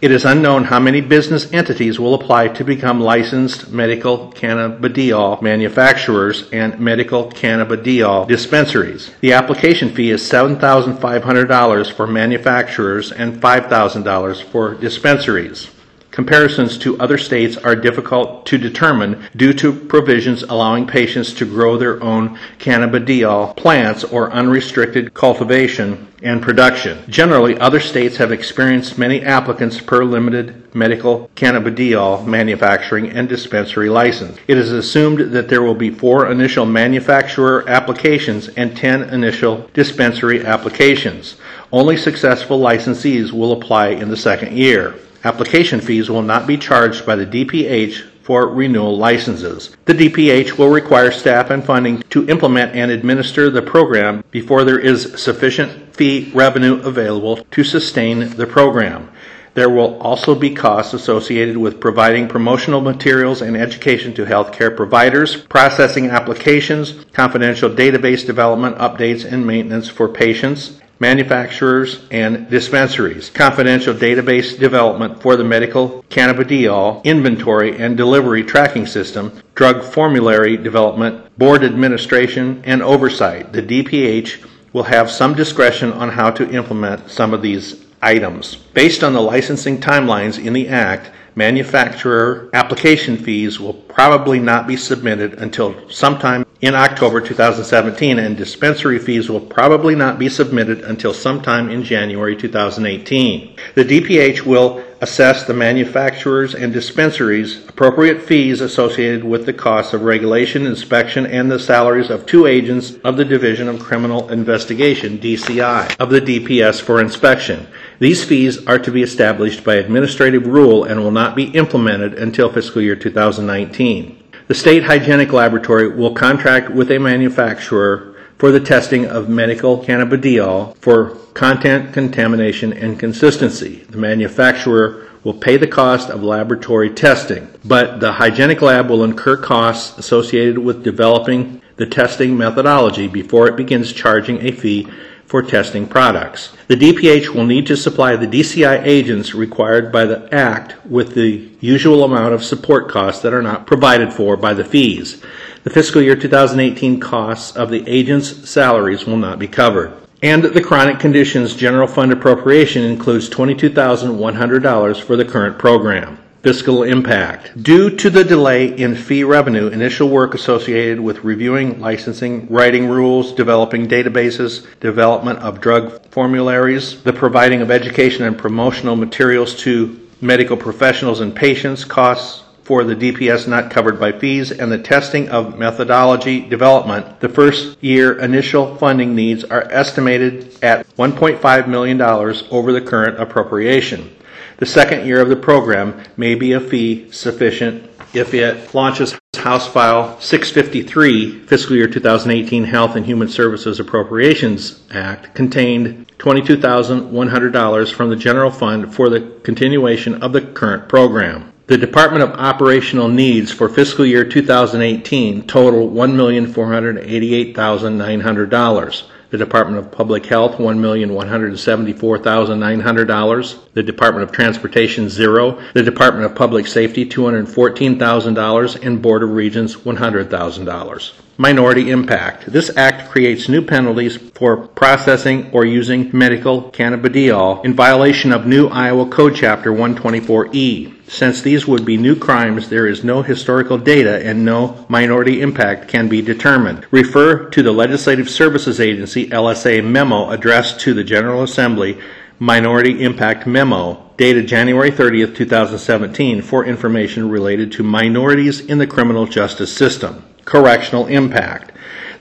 It is unknown how many business entities will apply to become licensed medical cannabidiol manufacturers and medical cannabidiol dispensaries. The application fee is $7,500 for manufacturers and $5,000 for dispensaries. Comparisons to other states are difficult to determine due to provisions allowing patients to grow their own cannabidiol plants or unrestricted cultivation and production. Generally, other states have experienced many applicants per limited medical cannabidiol manufacturing and dispensary license. It is assumed that there will be four initial manufacturer applications and 10 initial dispensary applications. Only successful licensees will apply in the second year. Application fees will not be charged by the DPH for renewal licenses. The DPH will require staff and funding to implement and administer the program before there is sufficient fee revenue available to sustain the program. There will also be costs associated with providing promotional materials and education to healthcare providers, processing applications, confidential database development, updates, and maintenance for patients, manufacturers, and dispensaries, confidential database development for the medical cannabidiol inventory and delivery tracking system, drug formulary development, board administration, and oversight. The DPH will have some discretion on how to implement some of these items. Based on the licensing timelines in the Act, manufacturer application fees will probably not be submitted until sometime in October 2017, and dispensary fees will probably not be submitted until sometime in January 2018. The DPH will assess the manufacturers and dispensaries appropriate fees associated with the costs of regulation, inspection, and the salaries of two agents of the Division of Criminal Investigation, DCI, of the DPS for inspection. These fees are to be established by administrative rule and will not be implemented until fiscal year 2019. The State Hygienic Laboratory will contract with a manufacturer for the testing of medical cannabidiol for content, contamination, and consistency. The manufacturer will pay the cost of laboratory testing, but the hygienic lab will incur costs associated with developing the testing methodology before it begins charging a fee for testing products. The DPH will need to supply the DCI agents required by the Act with the usual amount of support costs that are not provided for by the fees. The fiscal year 2018 costs of the agents' salaries will not be covered. And the chronic conditions general fund appropriation includes $22,100 for the current program. Fiscal impact. Due to the delay in fee revenue, initial work associated with reviewing licensing, writing rules, developing databases, development of drug formularies, the providing of education and promotional materials to medical professionals and patients, costs for the DPS not covered by fees, and the testing of methodology development. The first year initial funding needs are estimated at $1.5 million over the current appropriation. The second year of the program may be a fee sufficient if it launches House File 653, Fiscal Year 2018 Health and Human Services Appropriations Act, contained $22,100 from the general fund for the continuation of the current program. The Department of Operational Needs for fiscal year 2018 total $1,488,900. The Department of Public Health, $1,174,900. The Department of Transportation, zero. The Department of Public Safety, $214,000. And Board of Regents, $100,000. Minority impact. This act creates new penalties for processing or using medical cannabidiol in violation of new Iowa Code Chapter 124E. Since these would be new crimes, there is no historical data and no minority impact can be determined. Refer to the Legislative Services Agency LSA memo addressed to the General Assembly Minority Impact Memo dated January 30th, 2017 for information related to minorities in the criminal justice system correctional impact.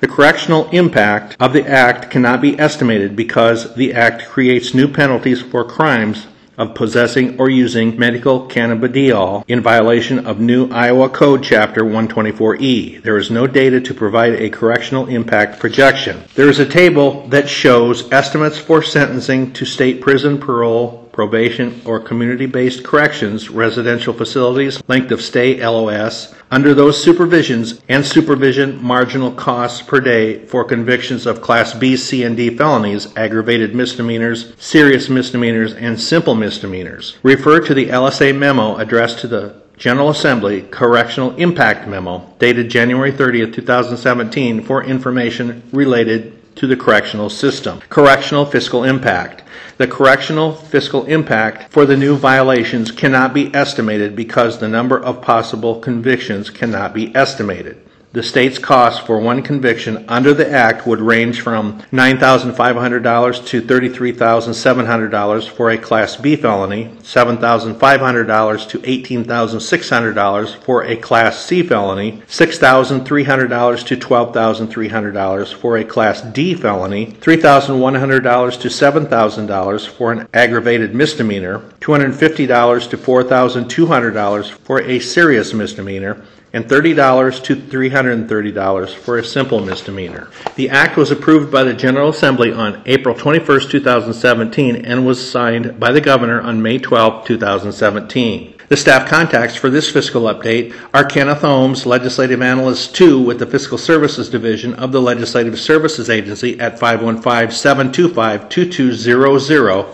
The correctional impact of the act cannot be estimated because the act creates new penalties for crimes of possessing or using medical cannabidiol in violation of new Iowa Code Chapter 124E. There is no data to provide a correctional impact projection. There is a table that shows estimates for sentencing to state prison parole probation, or community based corrections, residential facilities, length of stay, LOS, under those supervisions and supervision marginal costs per day for convictions of Class B, C, and D felonies, aggravated misdemeanors, serious misdemeanors, and simple misdemeanors. Refer to the LSA memo addressed to the General Assembly Correctional Impact Memo dated January 30, 2017 for information related to the correctional system. Correctional fiscal impact. The correctional fiscal impact for the new violations cannot be estimated because the number of possible convictions cannot be estimated. The state's cost for one conviction under the Act would range from $9,500 to $33,700 for a Class B felony, $7,500 to $18,600 for a Class C felony, $6,300 to $12,300 for a Class D felony, $3,100 to $7,000 for an aggravated misdemeanor, $250 to $4,200 for a serious misdemeanor, and $30 to $330 for a simple misdemeanor. The act was approved by the General Assembly on April 21, 2017, and was signed by the governor on May 12, 2017. The staff contacts for this fiscal update are Kenneth Ohms, Legislative Analyst 2 with the Fiscal Services Division of the Legislative Services Agency at 515 725 2200,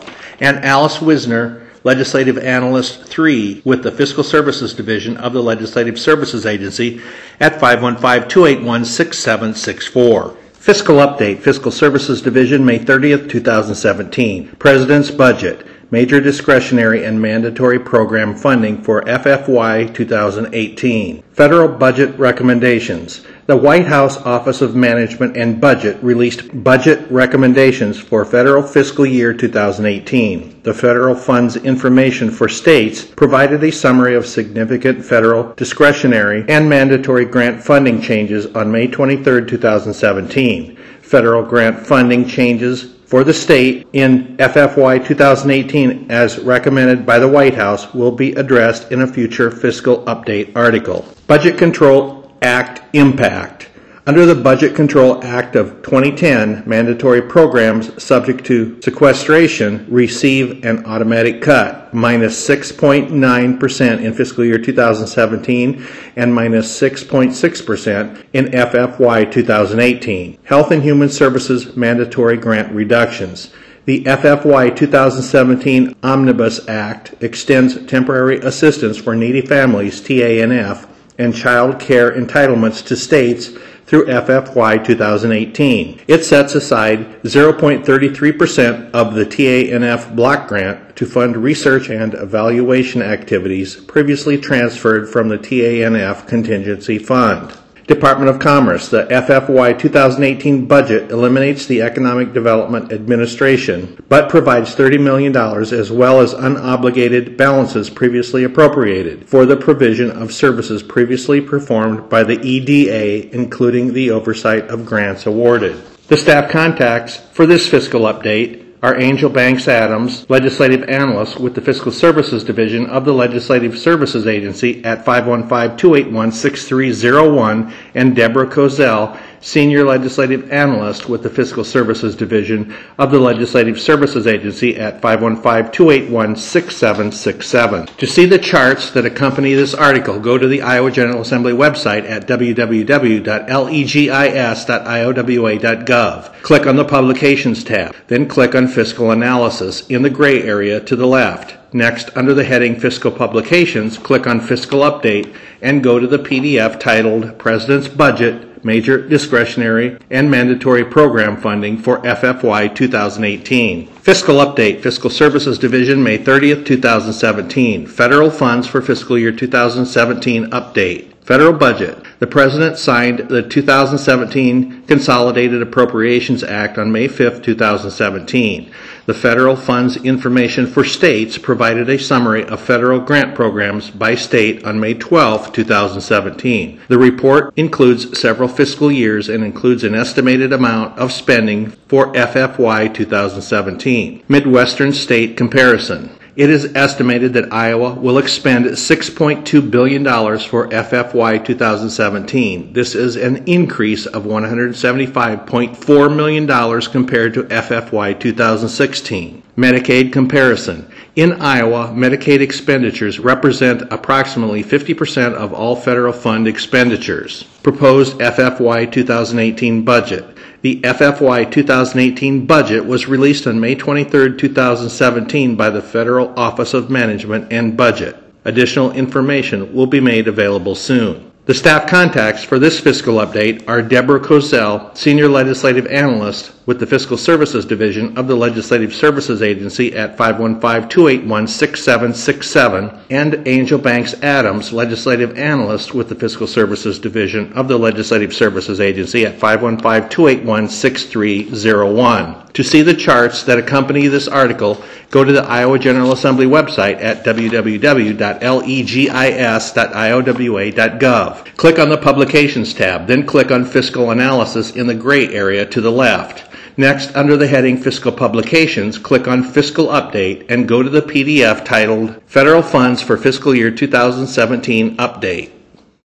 and Alice Wisner, Legislative Analyst 3 with the Fiscal Services Division of the Legislative Services Agency at 515 281 6764. Fiscal Update, Fiscal Services Division, May 30th, 2017. President's Budget, Major Discretionary and Mandatory Program Funding for FFY 2018. Federal Budget Recommendations. The White House Office of Management and Budget released budget recommendations for federal fiscal year 2018. The federal funds information for states provided a summary of significant federal discretionary and mandatory grant funding changes on May 23, 2017. Federal grant funding changes for the state in FFY 2018 as recommended by the White House will be addressed in a future fiscal update article. Budget Control Act impact. Under the Budget Control Act of 2010, mandatory programs subject to sequestration receive an automatic cut, minus 6.9% in fiscal year 2017 and minus 6.6% in FFY 2018. Health and Human Services mandatory grant reductions. The FFY 2017 Omnibus Act extends temporary assistance for needy families, TANF, and child care entitlements to states through FFY 2018. It sets aside 0.33% of the TANF block grant to fund research and evaluation activities previously transferred from the TANF contingency fund. Department of Commerce, the FFY 2018 budget eliminates the Economic Development Administration, but provides $30 million as well as unobligated balances previously appropriated for the provision of services previously performed by the EDA, including the oversight of grants awarded. The staff contacts for this fiscal update are Angel Banks Adams, legislative analyst with the Fiscal Services Division of the Legislative Services Agency at 515 281 6301, and Deborah Kozel, Senior Legislative Analyst with the Fiscal Services Division of the Legislative Services Agency at 515 281 6767. To see the charts that accompany this article, go to the Iowa General Assembly website at www.legis.iowa.gov. Click on the Publications tab, then click on Fiscal Analysis in the gray area to the left. Next, under the heading Fiscal Publications, click on Fiscal Update and go to the PDF titled President's Budget major discretionary and mandatory program funding for FFY 2018. Fiscal Update, Fiscal Services Division, May 30th, 2017. Federal funds for fiscal year 2017 update. Federal budget The President signed the 2017 Consolidated Appropriations Act on May 5, 2017. The federal funds information for states provided a summary of federal grant programs by state on May 12, 2017. The report includes several fiscal years and includes an estimated amount of spending for FFY 2017. Midwestern State Comparison. It is estimated that Iowa will expend $6.2 billion for FFY 2017. This is an increase of $175.4 million compared to FFY 2016. Medicaid comparison. In Iowa, Medicaid expenditures represent approximately 50% of all federal fund expenditures. Proposed FFY 2018 budget. The FFY 2018 budget was released on May 23, 2017 by the Federal Office of Management and Budget. Additional information will be made available soon. The staff contacts for this fiscal update are Deborah Kozel, Senior Legislative Analyst with the Fiscal Services Division of the Legislative Services Agency at 515-281-6767, and Angel Banks Adams, Legislative Analyst with the Fiscal Services Division of the Legislative Services Agency at 515-281-6301. To see the charts that accompany this article, go to the Iowa General Assembly website at www.legis.iowa.gov. Click on the Publications tab, then click on Fiscal Analysis in the gray area to the left. Next, under the heading Fiscal Publications, click on Fiscal Update and go to the PDF titled Federal Funds for Fiscal Year 2017 Update.